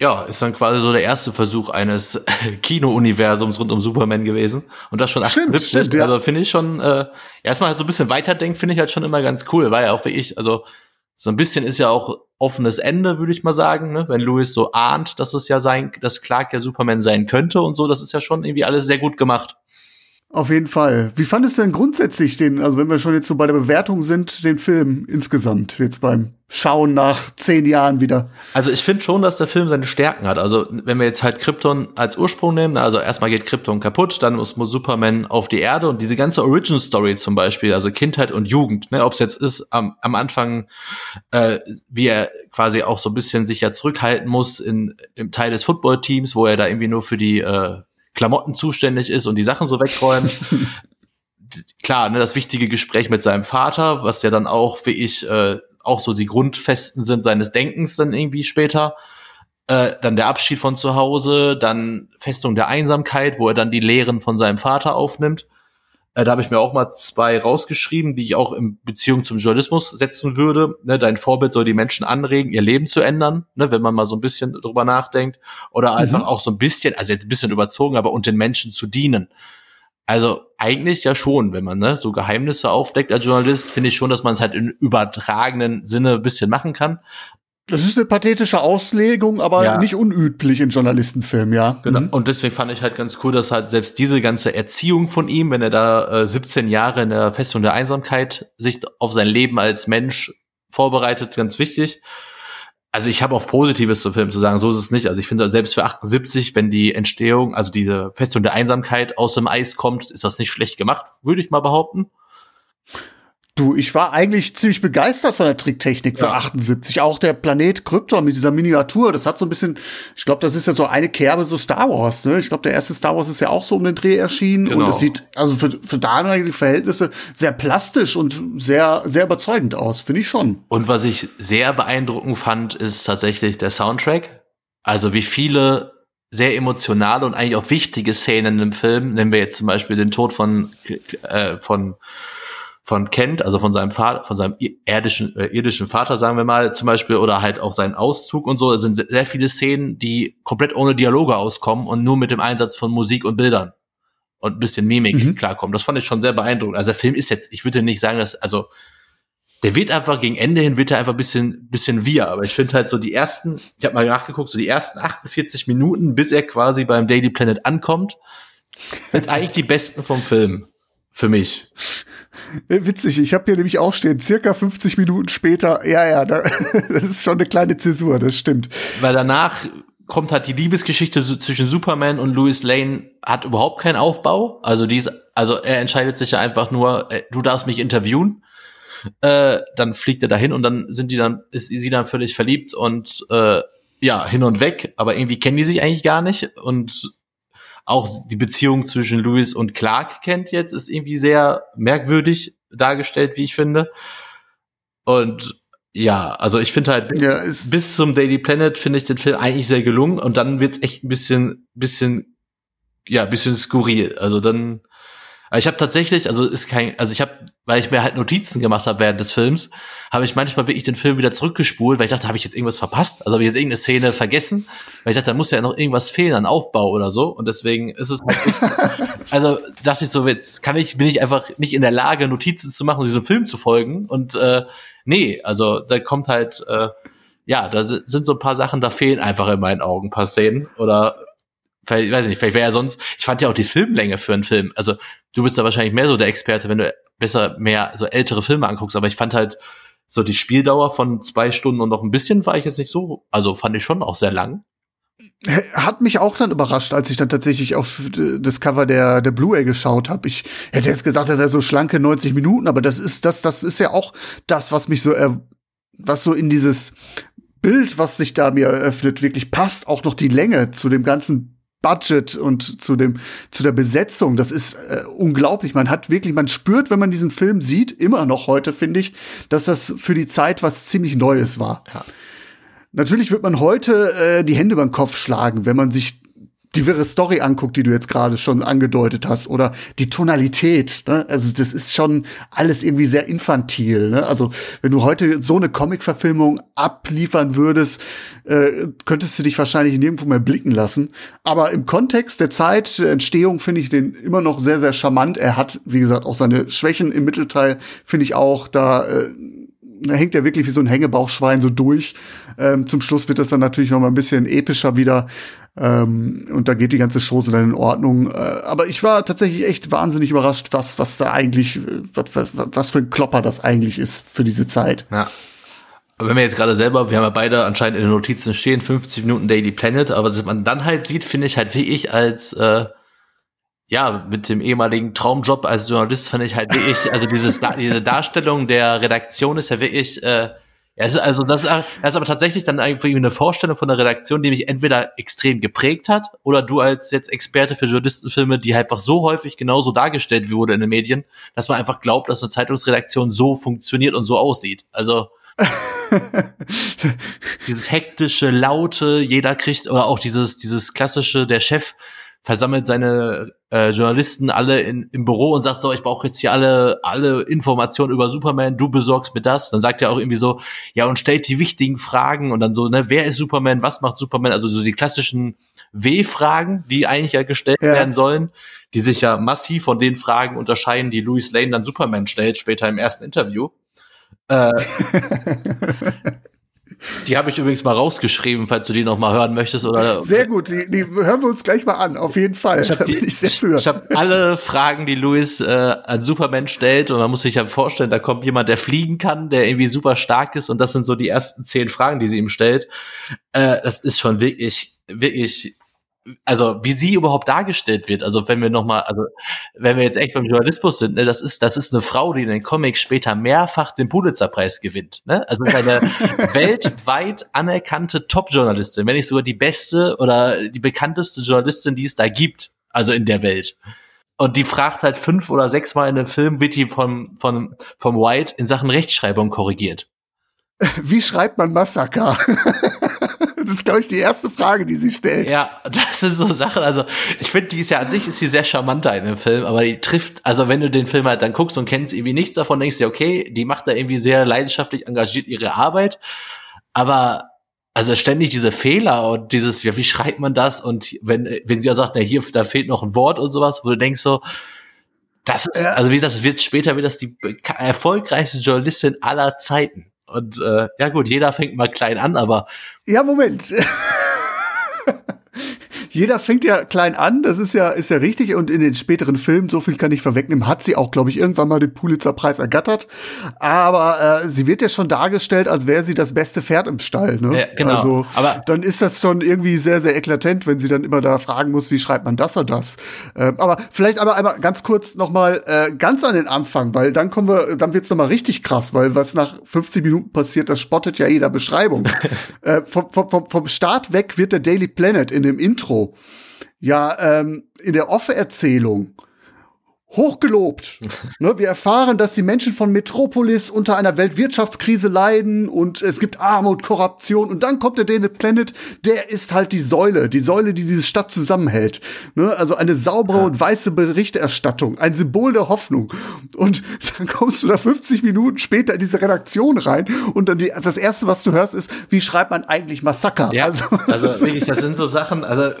ja, ist dann quasi so der erste Versuch eines Kino-Universums rund um Superman gewesen. Und das schon 78. Stimmt, stimmt, ja. Also finde ich schon, äh, erstmal halt so ein bisschen weiterdenkt, finde ich halt schon immer ganz cool, weil ja auch wie ich, also so ein bisschen ist ja auch offenes Ende, würde ich mal sagen, ne? wenn Louis so ahnt, dass es ja sein, dass Clark ja Superman sein könnte und so, das ist ja schon irgendwie alles sehr gut gemacht. Auf jeden Fall. Wie fandest du denn grundsätzlich den, also wenn wir schon jetzt so bei der Bewertung sind, den Film insgesamt, jetzt beim Schauen nach zehn Jahren wieder? Also ich finde schon, dass der Film seine Stärken hat. Also wenn wir jetzt halt Krypton als Ursprung nehmen, also erstmal geht Krypton kaputt, dann muss, muss Superman auf die Erde und diese ganze Origin Story zum Beispiel, also Kindheit und Jugend, ne, ob es jetzt ist am, am Anfang, äh, wie er quasi auch so ein bisschen sich ja zurückhalten muss in, im Teil des Footballteams, wo er da irgendwie nur für die äh, Klamotten zuständig ist und die Sachen so wegräumt. Klar, ne, das wichtige Gespräch mit seinem Vater, was ja dann auch, wie ich, äh, auch so die Grundfesten sind seines Denkens dann irgendwie später. Äh, dann der Abschied von zu Hause, dann Festung der Einsamkeit, wo er dann die Lehren von seinem Vater aufnimmt. Äh, da habe ich mir auch mal zwei rausgeschrieben, die ich auch in Beziehung zum Journalismus setzen würde. Ne, dein Vorbild soll die Menschen anregen, ihr Leben zu ändern, ne, wenn man mal so ein bisschen drüber nachdenkt. Oder einfach mhm. auch so ein bisschen, also jetzt ein bisschen überzogen, aber und den Menschen zu dienen. Also eigentlich ja schon, wenn man ne, so Geheimnisse aufdeckt als Journalist, finde ich schon, dass man es halt in übertragenen Sinne ein bisschen machen kann. Das ist eine pathetische Auslegung, aber ja. nicht unüblich in Journalistenfilmen, ja. Genau. Mhm. Und deswegen fand ich halt ganz cool, dass halt selbst diese ganze Erziehung von ihm, wenn er da äh, 17 Jahre in der Festung der Einsamkeit sich auf sein Leben als Mensch vorbereitet, ganz wichtig. Also ich habe auch Positives zum Film zu sagen, so ist es nicht. Also ich finde, selbst für 78, wenn die Entstehung, also diese Festung der Einsamkeit aus dem Eis kommt, ist das nicht schlecht gemacht, würde ich mal behaupten. Du, ich war eigentlich ziemlich begeistert von der Tricktechnik für ja. 78. Auch der Planet Krypton mit dieser Miniatur, das hat so ein bisschen, ich glaube, das ist ja so eine Kerbe so Star Wars, ne? Ich glaube, der erste Star Wars ist ja auch so um den Dreh erschienen genau. und es sieht also für, für damalige Verhältnisse sehr plastisch und sehr sehr überzeugend aus, finde ich schon. Und was ich sehr beeindruckend fand, ist tatsächlich der Soundtrack. Also wie viele sehr emotionale und eigentlich auch wichtige Szenen im Film, nehmen wir jetzt zum Beispiel den Tod von äh, von von Kent, also von seinem Vater, von seinem irdischen, äh, irdischen Vater, sagen wir mal, zum Beispiel, oder halt auch seinen Auszug und so. Es sind sehr viele Szenen, die komplett ohne Dialoge auskommen und nur mit dem Einsatz von Musik und Bildern und ein bisschen Mimik mhm. klarkommen. Das fand ich schon sehr beeindruckend. Also der Film ist jetzt, ich würde nicht sagen, dass, also der wird einfach gegen Ende hin wird er einfach ein bisschen bisschen wir, aber ich finde halt so die ersten, ich habe mal nachgeguckt, so die ersten 48 Minuten, bis er quasi beim Daily Planet ankommt, sind eigentlich die besten vom Film für mich. Äh, witzig, ich habe hier nämlich auch stehen, circa 50 Minuten später, ja, ja, da, das ist schon eine kleine Zäsur, das stimmt. Weil danach kommt halt die Liebesgeschichte zwischen Superman und Louis Lane hat überhaupt keinen Aufbau. Also die ist Also er entscheidet sich ja einfach nur, äh, du darfst mich interviewen. Äh, dann fliegt er dahin und dann sind die dann, ist sie dann völlig verliebt und äh, ja, hin und weg, aber irgendwie kennen die sich eigentlich gar nicht. Und auch die Beziehung zwischen Louis und Clark kennt jetzt, ist irgendwie sehr merkwürdig dargestellt, wie ich finde. Und ja, also ich finde halt bis, ja, bis, zum Daily Planet finde ich den Film eigentlich sehr gelungen und dann wird's echt ein bisschen, bisschen, ja, bisschen skurril. Also dann ich habe tatsächlich, also ist kein, also ich habe, weil ich mir halt Notizen gemacht habe während des Films, habe ich manchmal wirklich den Film wieder zurückgespult, weil ich dachte, habe ich jetzt irgendwas verpasst? Also habe ich jetzt irgendeine Szene vergessen? Weil ich dachte, da muss ja noch irgendwas fehlen an Aufbau oder so. Und deswegen ist es halt nicht, also dachte ich so, jetzt kann ich, bin ich einfach nicht in der Lage, Notizen zu machen und diesem Film zu folgen. Und äh, nee, also da kommt halt, äh, ja, da sind so ein paar Sachen, da fehlen einfach in meinen Augen ein paar Szenen. Oder vielleicht, weiß ich nicht, vielleicht wäre ja sonst, ich fand ja auch die Filmlänge für einen Film. Also du bist da wahrscheinlich mehr so der Experte, wenn du besser mehr so ältere Filme anguckst, aber ich fand halt so die Spieldauer von zwei Stunden und noch ein bisschen war ich jetzt nicht so, also fand ich schon auch sehr lang. Hat mich auch dann überrascht, als ich dann tatsächlich auf das Cover der, der Blu-ray geschaut habe. Ich hätte jetzt gesagt, das wäre so schlanke 90 Minuten, aber das ist, das, das ist ja auch das, was mich so, er, was so in dieses Bild, was sich da mir eröffnet, wirklich passt. Auch noch die Länge zu dem ganzen Budget und zu dem zu der Besetzung, das ist äh, unglaublich. Man hat wirklich, man spürt, wenn man diesen Film sieht, immer noch heute finde ich, dass das für die Zeit was ziemlich Neues war. Ja. Natürlich wird man heute äh, die Hände über den Kopf schlagen, wenn man sich die wirre Story anguckt, die du jetzt gerade schon angedeutet hast, oder die Tonalität, ne? also das ist schon alles irgendwie sehr infantil. Ne? Also wenn du heute so eine Comic-Verfilmung abliefern würdest, äh, könntest du dich wahrscheinlich nirgendwo mehr blicken lassen. Aber im Kontext der Zeit, der Entstehung, finde ich den immer noch sehr, sehr charmant. Er hat, wie gesagt, auch seine Schwächen im Mittelteil, finde ich auch, da äh, da hängt er wirklich wie so ein Hängebauchschwein so durch. Ähm, zum Schluss wird das dann natürlich noch mal ein bisschen epischer wieder. Ähm, und da geht die ganze Chose dann in Ordnung. Äh, aber ich war tatsächlich echt wahnsinnig überrascht, was, was da eigentlich, was, was, was für ein Klopper das eigentlich ist für diese Zeit. Ja. Aber wenn wir jetzt gerade selber, wir haben ja beide anscheinend in den Notizen stehen, 50 Minuten Daily Planet, aber was man dann halt sieht, finde ich halt wie ich als äh, ja, mit dem ehemaligen Traumjob als Journalist fand ich halt wirklich, also dieses, diese Darstellung der Redaktion ist ja wirklich, äh, ja, also das, das ist aber tatsächlich dann irgendwie eine Vorstellung von der Redaktion, die mich entweder extrem geprägt hat oder du als jetzt Experte für Journalistenfilme, die halt einfach so häufig genauso dargestellt wurde in den Medien, dass man einfach glaubt, dass eine Zeitungsredaktion so funktioniert und so aussieht. Also dieses hektische, laute, jeder kriegt, oder auch dieses, dieses klassische, der Chef versammelt seine äh, Journalisten alle in, im Büro und sagt so, ich brauche jetzt hier alle alle Informationen über Superman, du besorgst mir das. Dann sagt er auch irgendwie so, ja und stellt die wichtigen Fragen und dann so, ne, wer ist Superman, was macht Superman? Also so die klassischen W-Fragen, die eigentlich ja gestellt ja. werden sollen, die sich ja massiv von den Fragen unterscheiden, die Louis Lane dann Superman stellt später im ersten Interview. Äh, Die habe ich übrigens mal rausgeschrieben, falls du die noch mal hören möchtest. Oder sehr gut, die, die hören wir uns gleich mal an, auf jeden Fall. Ich habe hab alle Fragen, die Louis äh, an Superman stellt und man muss sich ja vorstellen, da kommt jemand, der fliegen kann, der irgendwie super stark ist und das sind so die ersten zehn Fragen, die sie ihm stellt. Äh, das ist schon wirklich, wirklich also wie sie überhaupt dargestellt wird, also wenn wir noch mal, also wenn wir jetzt echt beim Journalismus sind, ne, das ist das ist eine Frau, die in den Comics später mehrfach den Pulitzerpreis gewinnt, ne? Also ist eine weltweit anerkannte Top-Journalistin, wenn nicht sogar die beste oder die bekannteste Journalistin, die es da gibt, also in der Welt. Und die fragt halt fünf oder sechs Mal in einem Film, wird die vom vom vom White in Sachen Rechtschreibung korrigiert. Wie schreibt man Massaker? Das ist, glaube ich, die erste Frage, die sie stellt. Ja, das sind so Sachen. Also, ich finde, die ist ja an sich ist sie sehr charmanter in dem Film, aber die trifft, also wenn du den Film halt dann guckst und kennst irgendwie nichts davon, denkst du, okay, die macht da irgendwie sehr leidenschaftlich engagiert ihre Arbeit. Aber also ständig diese Fehler und dieses, ja, wie schreibt man das? Und wenn, wenn sie auch sagt, na hier, da fehlt noch ein Wort und sowas, wo du denkst so, das ist, also wie gesagt, es wird später wird das die erfolgreichste Journalistin aller Zeiten. Und äh, ja gut, jeder fängt mal klein an, aber. Ja, Moment. jeder fängt ja klein an, das ist ja, ist ja richtig. Und in den späteren Filmen, so viel kann ich vorwegnehmen, hat sie auch, glaube ich, irgendwann mal den Pulitzer-Preis ergattert. Aber äh, sie wird ja schon dargestellt, als wäre sie das beste Pferd im Stall. Ne? Ja, genau. Also aber dann ist das schon irgendwie sehr, sehr eklatant, wenn sie dann immer da fragen muss, wie schreibt man das oder das. Äh, aber vielleicht aber einmal ganz kurz noch mal äh, ganz an den Anfang, weil dann kommen wir, dann wird's noch mal richtig krass, weil was nach 50 Minuten passiert, das spottet ja jeder Beschreibung. äh, vom, vom, vom Start weg wird der Daily Planet in dem Intro ja ähm, in der Offe-Erzählung hochgelobt. ne, wir erfahren, dass die Menschen von Metropolis unter einer Weltwirtschaftskrise leiden und es gibt Armut, Korruption und dann kommt der Daily Planet, der ist halt die Säule, die Säule, die diese Stadt zusammenhält. Ne, also eine saubere ja. und weiße Berichterstattung, ein Symbol der Hoffnung. Und dann kommst du da 50 Minuten später in diese Redaktion rein und dann die, also das erste, was du hörst, ist, wie schreibt man eigentlich Massaker? Ja, also, also wirklich, das sind so Sachen, also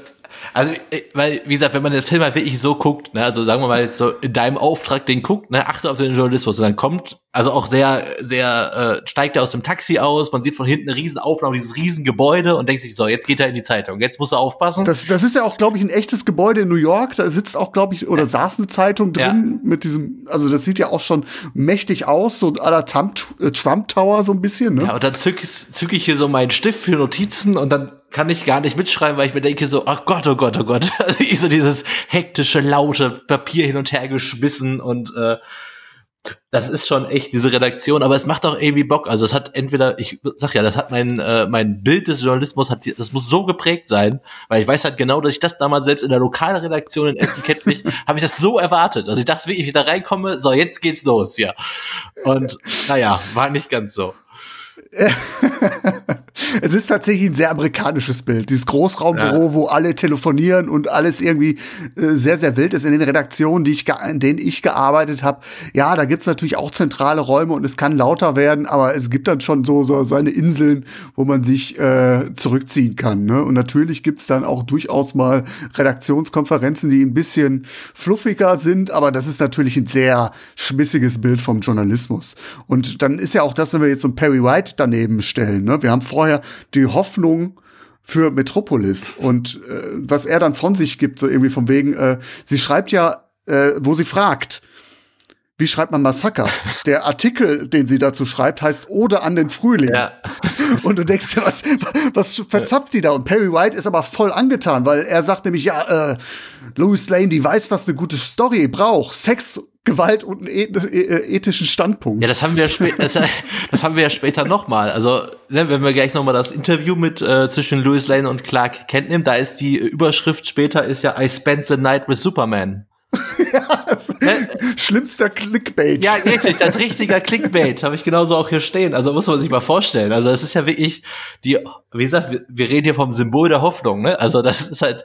also, äh, weil, wie gesagt, wenn man den Film halt wirklich so guckt, ne, also sagen wir mal so in deinem Auftrag den guckt, ne, achte auf den Journalismus und dann kommt, also auch sehr, sehr, äh, steigt er aus dem Taxi aus, man sieht von hinten eine riesen Aufnahme, dieses riesen Gebäude und denkt sich so, jetzt geht er in die Zeitung, jetzt muss er aufpassen. Das, das ist ja auch, glaube ich, ein echtes Gebäude in New York, da sitzt auch, glaube ich, oder ja. saß eine Zeitung drin ja. mit diesem, also das sieht ja auch schon mächtig aus, so à la Trump, äh, Trump Tower so ein bisschen, ne? Ja, und dann zück, zück ich hier so meinen Stift für Notizen und dann kann ich gar nicht mitschreiben, weil ich mir denke so, ach Gott, oh Gott, oh Gott. Also ich so dieses hektische, laute Papier hin und her geschmissen und äh, das ist schon echt diese Redaktion, aber es macht auch irgendwie Bock. Also es hat entweder, ich sag ja, das hat mein äh, mein Bild des Journalismus hat, das muss so geprägt sein, weil ich weiß halt genau, dass ich das damals selbst in der Lokalredaktion in Essen-Kettwig habe ich das so erwartet. Also ich dachte wirklich, ich da reinkomme, so jetzt geht's los, ja. Und naja, war nicht ganz so. es ist tatsächlich ein sehr amerikanisches Bild. Dieses Großraumbüro, ja. wo alle telefonieren und alles irgendwie äh, sehr, sehr wild ist. In den Redaktionen, die ich in denen ich gearbeitet habe, ja, da gibt's natürlich auch zentrale Räume und es kann lauter werden, aber es gibt dann schon so, so seine Inseln, wo man sich äh, zurückziehen kann. Ne? Und natürlich gibt's dann auch durchaus mal Redaktionskonferenzen, die ein bisschen fluffiger sind, aber das ist natürlich ein sehr schmissiges Bild vom Journalismus. Und dann ist ja auch das, wenn wir jetzt so ein Perry White daneben stellen. Ne? Wir haben vorher die Hoffnung für Metropolis und äh, was er dann von sich gibt, so irgendwie von wegen, äh, sie schreibt ja, äh, wo sie fragt, wie schreibt man Massaker? Der Artikel, den sie dazu schreibt, heißt Ode an den Frühling. Ja. Und du denkst dir, was, was verzapft die da? Und Perry White ist aber voll angetan, weil er sagt nämlich, ja, äh, Louis Lane, die weiß, was eine gute Story braucht. Sex Gewalt und einen äh, ethischen Standpunkt. Ja, das haben wir später, das, das, haben wir ja später nochmal. Also, ne, wenn wir gleich nochmal das Interview mit äh, zwischen Louis Lane und Clark Kent nehmen, da ist die Überschrift später ist ja I spent the night with Superman. ja? Schlimmster Clickbait. Ja, richtig, das ist richtiger Clickbait, habe ich genauso auch hier stehen. Also muss man sich mal vorstellen. Also es ist ja wirklich die, wie gesagt, wir, reden hier vom Symbol der Hoffnung, ne? Also das ist halt,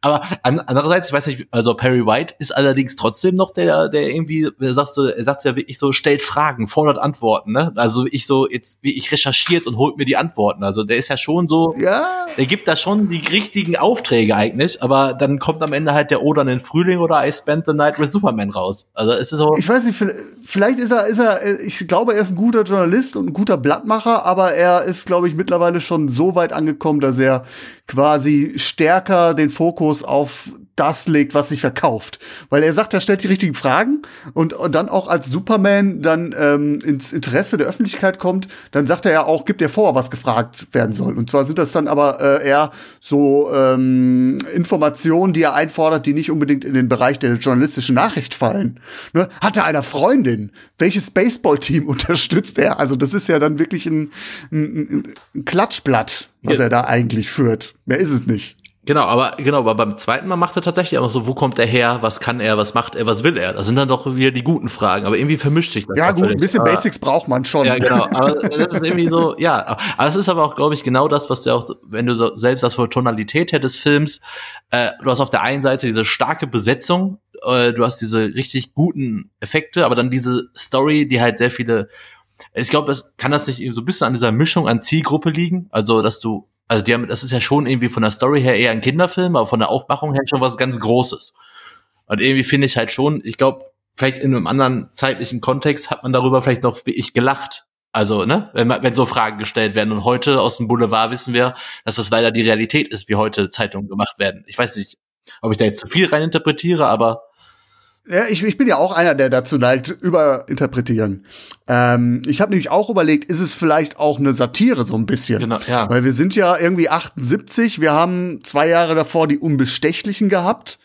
aber an, andererseits, ich weiß nicht, also Perry White ist allerdings trotzdem noch der, der irgendwie, er sagt so, er sagt ja wirklich so, stellt Fragen, fordert Antworten, ne? Also ich so, jetzt, wie ich recherchiert und holt mir die Antworten. Also der ist ja schon so, ja. der gibt da schon die richtigen Aufträge eigentlich, aber dann kommt am Ende halt der Oder in den Frühling oder I spent the night with Superman raus. Also es ist so. Ich weiß nicht, vielleicht ist er, ist er, ich glaube, er ist ein guter Journalist und ein guter Blattmacher, aber er ist, glaube ich, mittlerweile schon so weit angekommen, dass er quasi stärker den Fokus auf das legt, was sich verkauft. Weil er sagt, er stellt die richtigen Fragen und, und dann auch als Superman dann ähm, ins Interesse der Öffentlichkeit kommt, dann sagt er ja auch, gibt er vor, was gefragt werden soll. Und zwar sind das dann aber äh, eher so ähm, Informationen, die er einfordert, die nicht unbedingt in den Bereich der journalistischen Nachricht fallen. Ne? Hat er eine Freundin? Welches Baseballteam unterstützt er? Also das ist ja dann wirklich ein, ein, ein Klatschblatt, was ja. er da eigentlich führt. Mehr ist es nicht. Genau, aber genau, aber beim zweiten Mal macht er tatsächlich auch so, wo kommt er her, was kann er, was macht er, was will er? Das sind dann doch wieder die guten Fragen, aber irgendwie vermischt sich das. Ja, gut, ein bisschen aber, Basics braucht man schon. Ja, genau, aber das ist irgendwie so, ja, aber es ist aber auch, glaube ich, genau das, was du auch, wenn du so selbst das für Tonalität her des Films, äh, du hast auf der einen Seite diese starke Besetzung, äh, du hast diese richtig guten Effekte, aber dann diese Story, die halt sehr viele ich glaube, es kann das nicht so ein bisschen an dieser Mischung an Zielgruppe liegen, also dass du also die haben, das ist ja schon irgendwie von der Story her eher ein Kinderfilm, aber von der Aufmachung her schon was ganz Großes. Und irgendwie finde ich halt schon, ich glaube, vielleicht in einem anderen zeitlichen Kontext hat man darüber vielleicht noch wie ich gelacht. Also, ne, wenn, wenn so Fragen gestellt werden. Und heute aus dem Boulevard wissen wir, dass das leider die Realität ist, wie heute Zeitungen gemacht werden. Ich weiß nicht, ob ich da jetzt zu viel reininterpretiere, aber ja, ich, ich bin ja auch einer, der dazu neigt, überinterpretieren. Ähm, ich habe nämlich auch überlegt, ist es vielleicht auch eine Satire so ein bisschen? Genau, ja. Weil wir sind ja irgendwie 78, wir haben zwei Jahre davor die Unbestechlichen gehabt.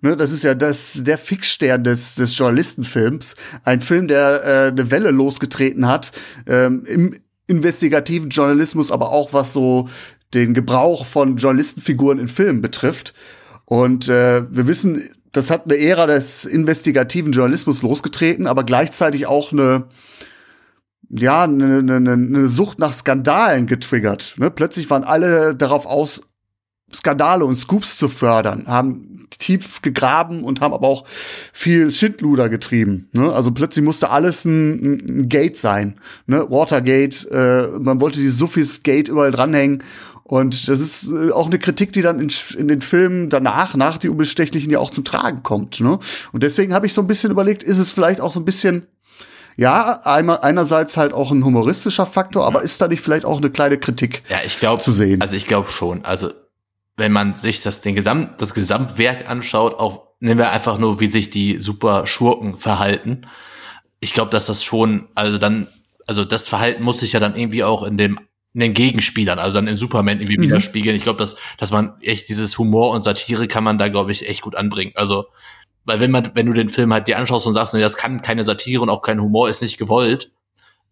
Ne, das ist ja das, der Fixstern des, des Journalistenfilms. Ein Film, der äh, eine Welle losgetreten hat ähm, im investigativen Journalismus, aber auch was so den Gebrauch von Journalistenfiguren in Filmen betrifft. Und äh, wir wissen, das hat eine Ära des investigativen Journalismus losgetreten, aber gleichzeitig auch eine ja, eine, eine, eine Sucht nach Skandalen getriggert. Ne? Plötzlich waren alle darauf aus, Skandale und Scoops zu fördern, haben tief gegraben und haben aber auch viel Schindluder getrieben. Ne? Also plötzlich musste alles ein, ein Gate sein. Ne? Watergate, äh, man wollte die Suffis Gate überall dranhängen. Und das ist äh, auch eine Kritik, die dann in, in, den Filmen danach, nach die Unbestechlichen ja auch zum Tragen kommt. Ne? Und deswegen habe ich so ein bisschen überlegt, ist es vielleicht auch so ein bisschen ja, einmal, einerseits halt auch ein humoristischer Faktor, aber ist da nicht vielleicht auch eine kleine Kritik ja, ich glaub, zu sehen? Also ich glaube schon. Also wenn man sich das, den Gesamt, das Gesamtwerk anschaut, auch nehmen wir einfach nur, wie sich die super Schurken verhalten. Ich glaube, dass das schon, also dann, also das Verhalten muss sich ja dann irgendwie auch in dem in den Gegenspielern, also dann in Superman irgendwie mhm. widerspiegeln. Ich glaube, dass, dass man echt dieses Humor und Satire kann man da, glaube ich, echt gut anbringen. Also, weil wenn man, wenn du den Film halt dir anschaust und sagst, nee, das kann keine Satire und auch kein Humor ist nicht gewollt,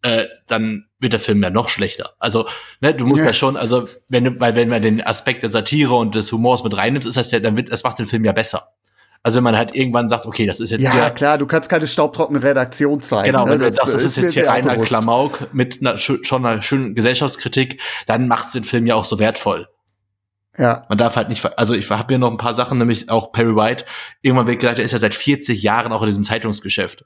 äh, dann wird der Film ja noch schlechter. Also, ne, du musst ja. ja schon, also, wenn du, weil wenn man den Aspekt der Satire und des Humors mit reinnimmst, ist das ja, dann wird, das macht den Film ja besser. Also wenn man halt irgendwann sagt, okay, das ist jetzt ja hier, klar, du kannst keine staubtrockene Redaktion zeigen. Genau, ne? wenn du das, sagst, das ist, ist jetzt hier reiner. Klamauk mit einer, schon einer schönen Gesellschaftskritik, dann macht's den Film ja auch so wertvoll. Ja. Man darf halt nicht, also ich habe hier noch ein paar Sachen, nämlich auch Perry White. Irgendwann wird gesagt, er ist ja seit 40 Jahren auch in diesem Zeitungsgeschäft.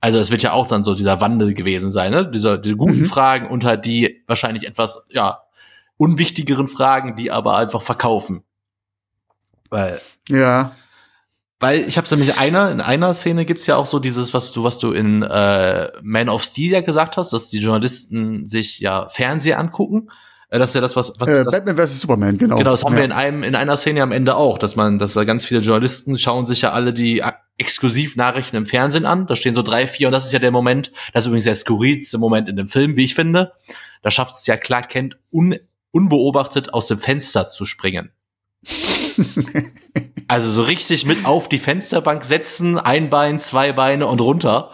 Also es wird ja auch dann so dieser Wandel gewesen sein, ne? Dieser, diese guten mhm. Fragen unter halt die wahrscheinlich etwas, ja, unwichtigeren Fragen, die aber einfach verkaufen. Weil. Ja. Weil ich habe nämlich einer in einer Szene gibt's ja auch so dieses, was du was du in äh, Man of Steel ja gesagt hast, dass die Journalisten sich ja Fernseher angucken. Äh, das ist ja das, was, was äh, das, Batman vs Superman, genau. Genau, das haben ja. wir in einem in einer Szene am Ende auch, dass man, dass da ganz viele Journalisten schauen sich ja alle die Exklusivnachrichten im Fernsehen an. Da stehen so drei, vier und das ist ja der Moment, das ist übrigens der skurrilste Moment in dem Film, wie ich finde. Da schafft es ja Clark Kent un, unbeobachtet aus dem Fenster zu springen. Also so richtig mit auf die Fensterbank setzen, ein Bein, zwei Beine und runter.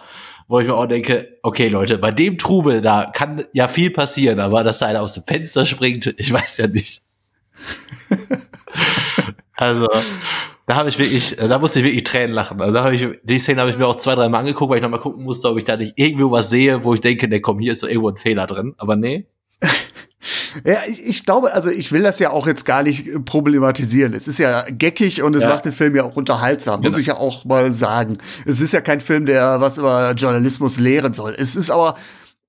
Wo ich mir auch denke, okay Leute, bei dem Trubel, da kann ja viel passieren, aber dass da einer aus dem Fenster springt, ich weiß ja nicht. also, da habe ich wirklich, da musste ich wirklich Tränen lachen. Also da habe ich, die Szene habe ich mir auch zwei, drei Mal angeguckt, weil ich nochmal gucken musste, ob ich da nicht irgendwo was sehe, wo ich denke, ne, komm, hier ist so irgendwo ein Fehler drin. Aber nee. Ja, ich, ich, glaube, also ich will das ja auch jetzt gar nicht problematisieren. Es ist ja geckig und es ja. macht den Film ja auch unterhaltsam, muss genau. ich ja auch mal sagen. Es ist ja kein Film, der was über Journalismus lehren soll. Es ist aber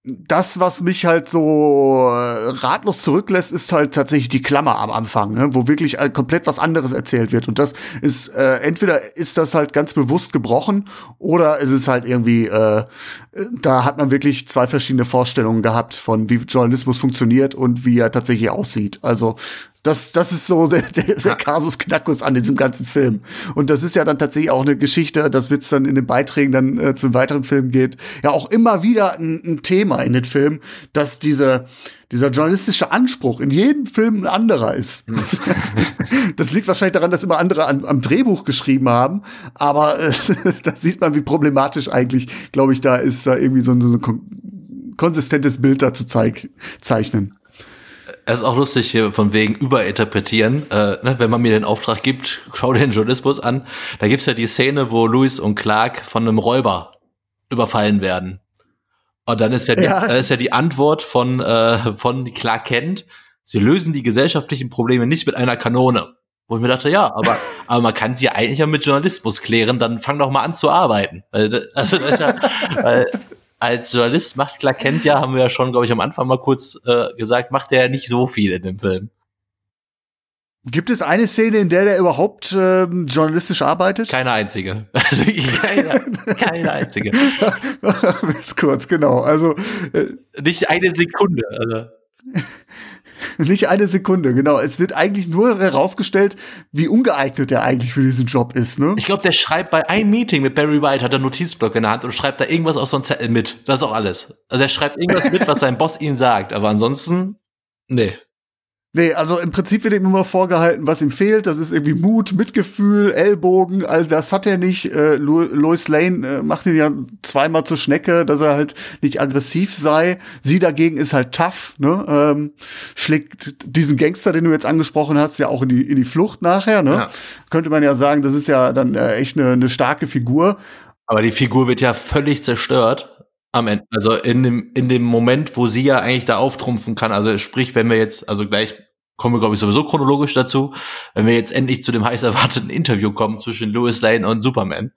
das, was mich halt so äh, ratlos zurücklässt, ist halt tatsächlich die Klammer am Anfang, ne? wo wirklich äh, komplett was anderes erzählt wird. Und das ist, äh, entweder ist das halt ganz bewusst gebrochen oder es ist halt irgendwie, äh, da hat man wirklich zwei verschiedene Vorstellungen gehabt von wie Journalismus funktioniert und wie er tatsächlich aussieht. Also das, das ist so der, der, der Kasus Knackus an diesem ganzen Film. Und das ist ja dann tatsächlich auch eine Geschichte, das wird dann in den Beiträgen dann äh, zu den weiteren Filmen geht, ja auch immer wieder ein, ein Thema in den Filmen, dass diese, dieser journalistische Anspruch in jedem Film ein anderer ist. Hm. das liegt wahrscheinlich daran, dass immer andere an, am Drehbuch geschrieben haben, aber äh, da sieht man, wie problematisch eigentlich, glaube ich, da ist, da irgendwie so ein, so ein konsistentes Bild da zu zeig, zeichnen. Es ist auch lustig hier von wegen überinterpretieren. Äh, ne, wenn man mir den Auftrag gibt, schau dir den Journalismus an. Da gibt's ja die Szene, wo Louis und Clark von einem Räuber überfallen werden. Und dann ist ja die, ja. Dann ist ja die Antwort von, äh, von Clark Kent, sie lösen die gesellschaftlichen Probleme nicht mit einer Kanone. Wo ich mir dachte, ja, aber, aber man kann sie eigentlich ja mit Journalismus klären, dann fang doch mal an zu arbeiten. Weil, also das ist ja, weil, als Journalist macht Clark Kent ja, haben wir ja schon, glaube ich, am Anfang mal kurz äh, gesagt, macht er nicht so viel in dem Film. Gibt es eine Szene, in der der überhaupt äh, journalistisch arbeitet? Keine einzige. Also keine, keine einzige. Bis kurz, genau. Also äh, nicht eine Sekunde. Also. Nicht eine Sekunde, genau. Es wird eigentlich nur herausgestellt, wie ungeeignet er eigentlich für diesen Job ist, ne? Ich glaube, der schreibt bei einem Meeting mit Barry White, hat er Notizblock in der Hand und schreibt da irgendwas auf so einen Zettel mit. Das ist auch alles. Also er schreibt irgendwas mit, was sein Boss ihm sagt. Aber ansonsten, nee. Nee, also im Prinzip wird ihm immer vorgehalten, was ihm fehlt. Das ist irgendwie Mut, Mitgefühl, Ellbogen. All das hat er nicht. Äh, Lois Lane äh, macht ihn ja zweimal zur Schnecke, dass er halt nicht aggressiv sei. Sie dagegen ist halt tough, ne? Ähm, schlägt diesen Gangster, den du jetzt angesprochen hast, ja auch in die, in die Flucht nachher, ne? Ja. Könnte man ja sagen, das ist ja dann äh, echt eine, eine starke Figur. Aber die Figur wird ja völlig zerstört am Ende, also in dem, in dem Moment, wo sie ja eigentlich da auftrumpfen kann, also sprich, wenn wir jetzt, also gleich kommen wir, glaube ich, sowieso chronologisch dazu, wenn wir jetzt endlich zu dem heiß erwarteten Interview kommen zwischen Louis Lane und Superman.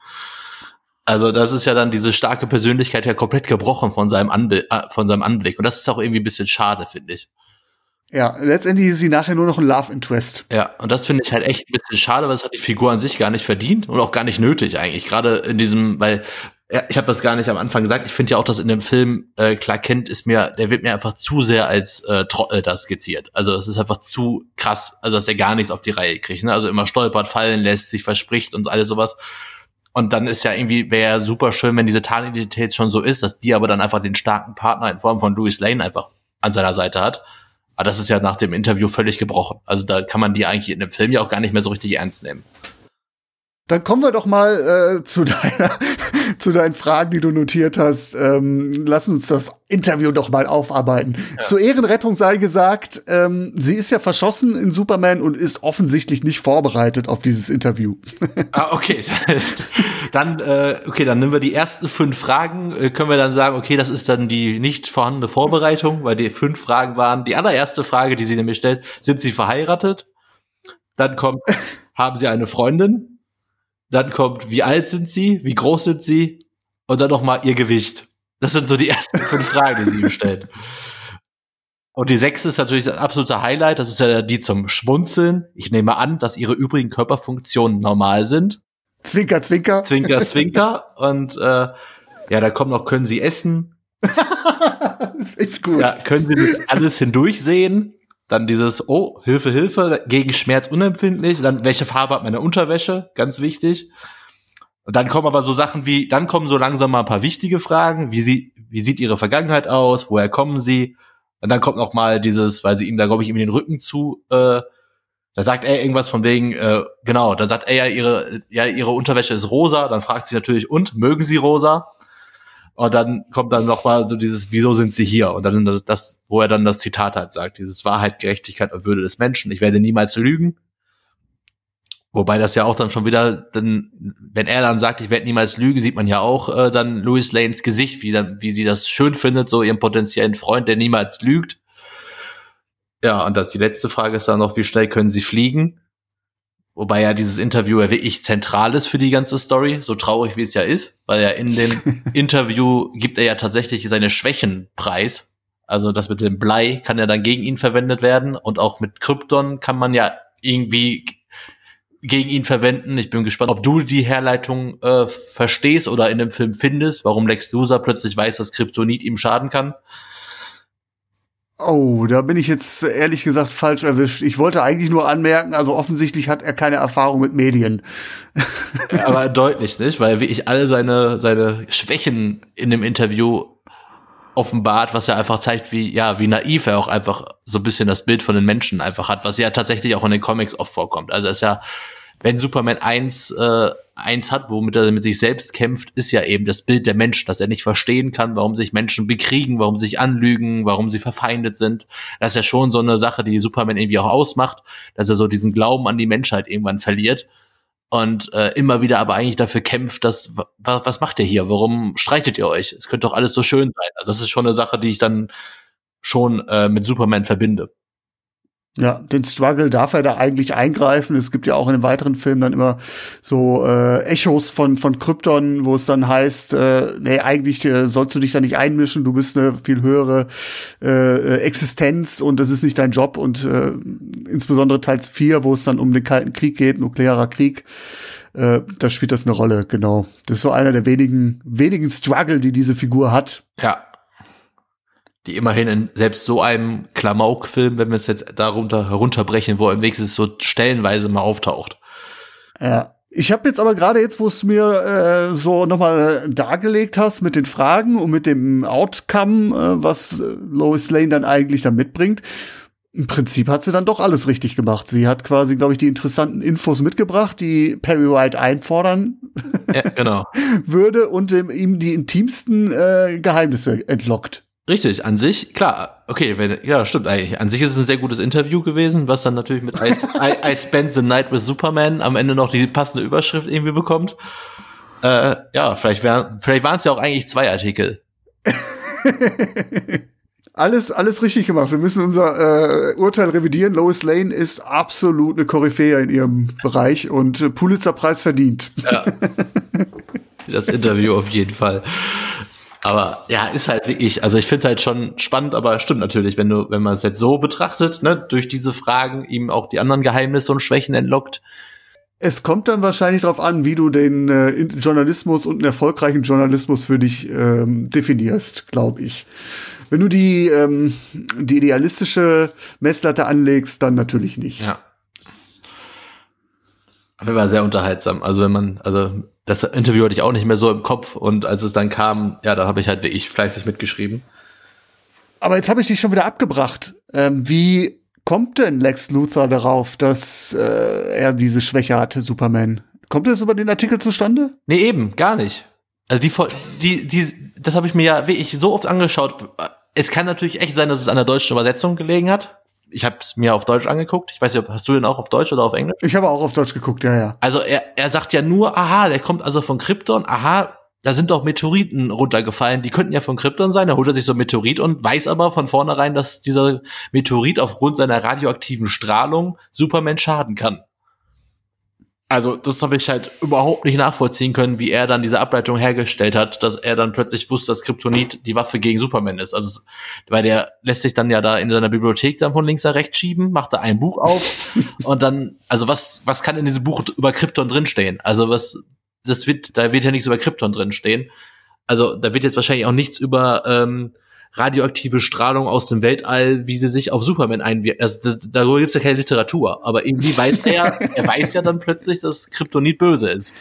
Also das ist ja dann diese starke Persönlichkeit ja komplett gebrochen von seinem, Anbi äh, von seinem Anblick. Und das ist auch irgendwie ein bisschen schade, finde ich. Ja, letztendlich ist sie nachher nur noch ein Love Interest. Ja, und das finde ich halt echt ein bisschen schade, weil es hat die Figur an sich gar nicht verdient und auch gar nicht nötig eigentlich. Gerade in diesem, weil ja, ich habe das gar nicht am Anfang gesagt. Ich finde ja auch, dass in dem Film äh, Clark Kent ist mir, der wird mir einfach zu sehr als äh, Trottel da skizziert. Also es ist einfach zu krass, also dass der gar nichts auf die Reihe kriegt. Ne? Also immer stolpert, fallen lässt, sich verspricht und alles sowas. Und dann ist ja irgendwie, wäre super schön, wenn diese Tarnidentität schon so ist, dass die aber dann einfach den starken Partner in Form von Louis Lane einfach an seiner Seite hat. Aber das ist ja nach dem Interview völlig gebrochen. Also da kann man die eigentlich in dem Film ja auch gar nicht mehr so richtig ernst nehmen. Dann kommen wir doch mal äh, zu deiner zu deinen Fragen, die du notiert hast. Ähm, lass uns das Interview doch mal aufarbeiten. Ja. Zur Ehrenrettung sei gesagt, ähm, sie ist ja verschossen in Superman und ist offensichtlich nicht vorbereitet auf dieses Interview. ah, okay. dann, äh, okay, dann nehmen wir die ersten fünf Fragen. Äh, können wir dann sagen, okay, das ist dann die nicht vorhandene Vorbereitung, weil die fünf Fragen waren. Die allererste Frage, die sie nämlich stellt, sind sie verheiratet? Dann kommt, haben sie eine Freundin? Dann kommt, wie alt sind sie? Wie groß sind sie? Und dann noch mal ihr Gewicht. Das sind so die ersten fünf Fragen, die sie ihm stellt. Und die sechste ist natürlich das absolute Highlight. Das ist ja die zum Schmunzeln. Ich nehme an, dass ihre übrigen Körperfunktionen normal sind. Zwinker, zwinker. Zwinker, zwinker. Und äh, ja, da kommt noch, können sie essen? das ist echt gut. Ja, können sie alles hindurchsehen? Dann dieses, oh, Hilfe, Hilfe, gegen Schmerz unempfindlich. Dann, welche Farbe hat meine Unterwäsche? Ganz wichtig. Und dann kommen aber so Sachen wie, dann kommen so langsam mal ein paar wichtige Fragen. Wie, sie, wie sieht ihre Vergangenheit aus? Woher kommen sie? Und dann kommt noch mal dieses, weil sie ihm da, glaube ich, ihm den Rücken zu, äh, da sagt er irgendwas von wegen, äh, genau, da sagt er ja, ihre, ja, ihre Unterwäsche ist rosa. Dann fragt sie natürlich, und, mögen sie rosa? Und dann kommt dann noch mal so dieses, wieso sind sie hier? Und dann das, das, wo er dann das Zitat halt sagt, dieses Wahrheit, Gerechtigkeit und Würde des Menschen. Ich werde niemals lügen. Wobei das ja auch dann schon wieder, dann, wenn er dann sagt, ich werde niemals lügen, sieht man ja auch äh, dann Louis Lanes Gesicht, wie, dann, wie sie das schön findet, so ihren potenziellen Freund, der niemals lügt. Ja, und das, die letzte Frage ist dann noch, wie schnell können sie fliegen? Wobei ja dieses Interview ja wirklich zentral ist für die ganze Story, so traurig wie es ja ist, weil er in dem Interview gibt er ja tatsächlich seine Schwächen preis. Also das mit dem Blei kann ja dann gegen ihn verwendet werden und auch mit Krypton kann man ja irgendwie gegen ihn verwenden. Ich bin gespannt, ob du die Herleitung äh, verstehst oder in dem Film findest, warum Lex Luthor plötzlich weiß, dass Kryptonit ihm schaden kann. Oh, da bin ich jetzt ehrlich gesagt falsch erwischt. Ich wollte eigentlich nur anmerken, also offensichtlich hat er keine Erfahrung mit Medien. Aber deutlich nicht, weil wie ich alle seine, seine Schwächen in dem Interview offenbart, was ja einfach zeigt, wie, ja, wie naiv er auch einfach so ein bisschen das Bild von den Menschen einfach hat, was ja tatsächlich auch in den Comics oft vorkommt. Also er ist ja, wenn Superman eins, äh, eins hat, womit er mit sich selbst kämpft, ist ja eben das Bild der Menschen, dass er nicht verstehen kann, warum sich Menschen bekriegen, warum sich anlügen, warum sie verfeindet sind. Das ist ja schon so eine Sache, die Superman irgendwie auch ausmacht, dass er so diesen Glauben an die Menschheit irgendwann verliert und äh, immer wieder aber eigentlich dafür kämpft, dass was, was macht ihr hier? Warum streitet ihr euch? Es könnte doch alles so schön sein. Also das ist schon eine Sache, die ich dann schon äh, mit Superman verbinde. Ja, den Struggle darf er da eigentlich eingreifen. Es gibt ja auch in den weiteren Filmen dann immer so äh, Echos von von Krypton, wo es dann heißt, äh, nee, eigentlich äh, sollst du dich da nicht einmischen, du bist eine viel höhere äh, Existenz und das ist nicht dein Job und äh, insbesondere Teil 4, wo es dann um den Kalten Krieg geht, nuklearer Krieg, äh, da spielt das eine Rolle, genau. Das ist so einer der wenigen wenigen Struggle, die diese Figur hat. Ja, die immerhin in selbst so einem Klamauk-Film, wenn wir es jetzt darunter herunterbrechen, wo im wenigstens so stellenweise mal auftaucht. Ja. Ich habe jetzt aber gerade jetzt, wo es mir äh, so nochmal dargelegt hast mit den Fragen und mit dem Outcome, äh, was Lois Lane dann eigentlich da mitbringt, im Prinzip hat sie dann doch alles richtig gemacht. Sie hat quasi, glaube ich, die interessanten Infos mitgebracht, die Perry White einfordern ja, genau. würde und ihm die intimsten äh, Geheimnisse entlockt. Richtig, an sich, klar, okay, wenn, ja, stimmt eigentlich. An sich ist es ein sehr gutes Interview gewesen, was dann natürlich mit I, I, I Spent the Night with Superman am Ende noch die passende Überschrift irgendwie bekommt. Äh, ja, vielleicht, wär, vielleicht waren es ja auch eigentlich zwei Artikel. alles, alles richtig gemacht. Wir müssen unser äh, Urteil revidieren. Lois Lane ist absolut eine Koryphäe in ihrem Bereich und äh, Pulitzerpreis verdient. Ja. Das Interview auf jeden Fall. Aber ja, ist halt wirklich, also ich finde es halt schon spannend, aber stimmt natürlich, wenn du, wenn man es jetzt so betrachtet, ne, durch diese Fragen ihm auch die anderen Geheimnisse und Schwächen entlockt. Es kommt dann wahrscheinlich darauf an, wie du den äh, Journalismus und einen erfolgreichen Journalismus für dich ähm, definierst, glaube ich. Wenn du die, ähm, die idealistische Messlatte anlegst, dann natürlich nicht. Ja. Aber war sehr unterhaltsam. Also wenn man, also das Interview hatte ich auch nicht mehr so im Kopf und als es dann kam, ja, da habe ich halt wirklich fleißig mitgeschrieben. Aber jetzt habe ich dich schon wieder abgebracht. Ähm, wie kommt denn Lex Luthor darauf, dass äh, er diese Schwäche hatte, Superman? Kommt das über den Artikel zustande? Nee, eben, gar nicht. Also die, die, die das habe ich mir ja wirklich so oft angeschaut. Es kann natürlich echt sein, dass es an der deutschen Übersetzung gelegen hat ich habe es mir auf Deutsch angeguckt. Ich weiß nicht, hast du den auch auf Deutsch oder auf Englisch? Ich habe auch auf Deutsch geguckt, ja, ja. Also er, er sagt ja nur, aha, der kommt also von Krypton, aha, da sind doch Meteoriten runtergefallen, die könnten ja von Krypton sein. Da holt er sich so ein Meteorit und weiß aber von vornherein, dass dieser Meteorit aufgrund seiner radioaktiven Strahlung Superman schaden kann. Also, das habe ich halt überhaupt nicht nachvollziehen können, wie er dann diese Ableitung hergestellt hat, dass er dann plötzlich wusste, dass Kryptonit die Waffe gegen Superman ist. Also, weil der lässt sich dann ja da in seiner Bibliothek dann von links nach rechts schieben, macht da ein Buch auf und dann, also was, was kann in diesem Buch über Krypton drinstehen? Also, was, das wird, da wird ja nichts über Krypton drinstehen. Also, da wird jetzt wahrscheinlich auch nichts über, ähm, radioaktive Strahlung aus dem Weltall, wie sie sich auf Superman einwirkt. Also, das, darüber gibt's ja keine Literatur. Aber irgendwie weiß er, er weiß ja dann plötzlich, dass Kryptonit böse ist.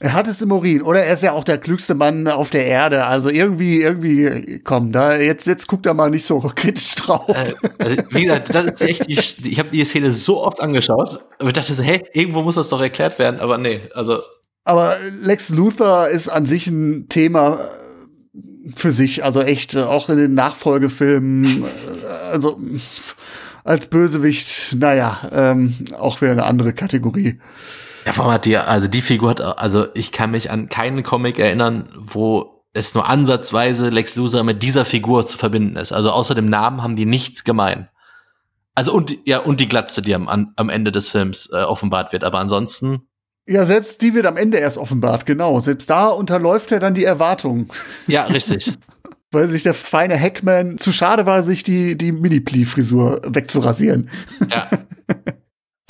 Er hat es im Urin. Oder er ist ja auch der klügste Mann auf der Erde. Also irgendwie, irgendwie, komm, da, jetzt, jetzt guckt er mal nicht so kritisch drauf. Äh, also, wie gesagt, das ist echt die, ich habe die Szene so oft angeschaut. Und ich dachte so, hey, irgendwo muss das doch erklärt werden. Aber nee, also. Aber Lex Luthor ist an sich ein Thema, für sich, also echt, äh, auch in den Nachfolgefilmen, äh, also als Bösewicht, naja, ähm, auch wieder eine andere Kategorie. Ja, vor allem hat die, also die Figur hat, also ich kann mich an keinen Comic erinnern, wo es nur ansatzweise Lex Luthor mit dieser Figur zu verbinden ist. Also außer dem Namen haben die nichts gemein. Also und ja und die Glatze, die am, am Ende des Films äh, offenbart wird, aber ansonsten ja, selbst die wird am Ende erst offenbart, genau. Selbst da unterläuft er dann die Erwartung. Ja, richtig. Weil sich der feine Hackman zu schade war, sich die, die Mini-Plee-Frisur wegzurasieren. Ja.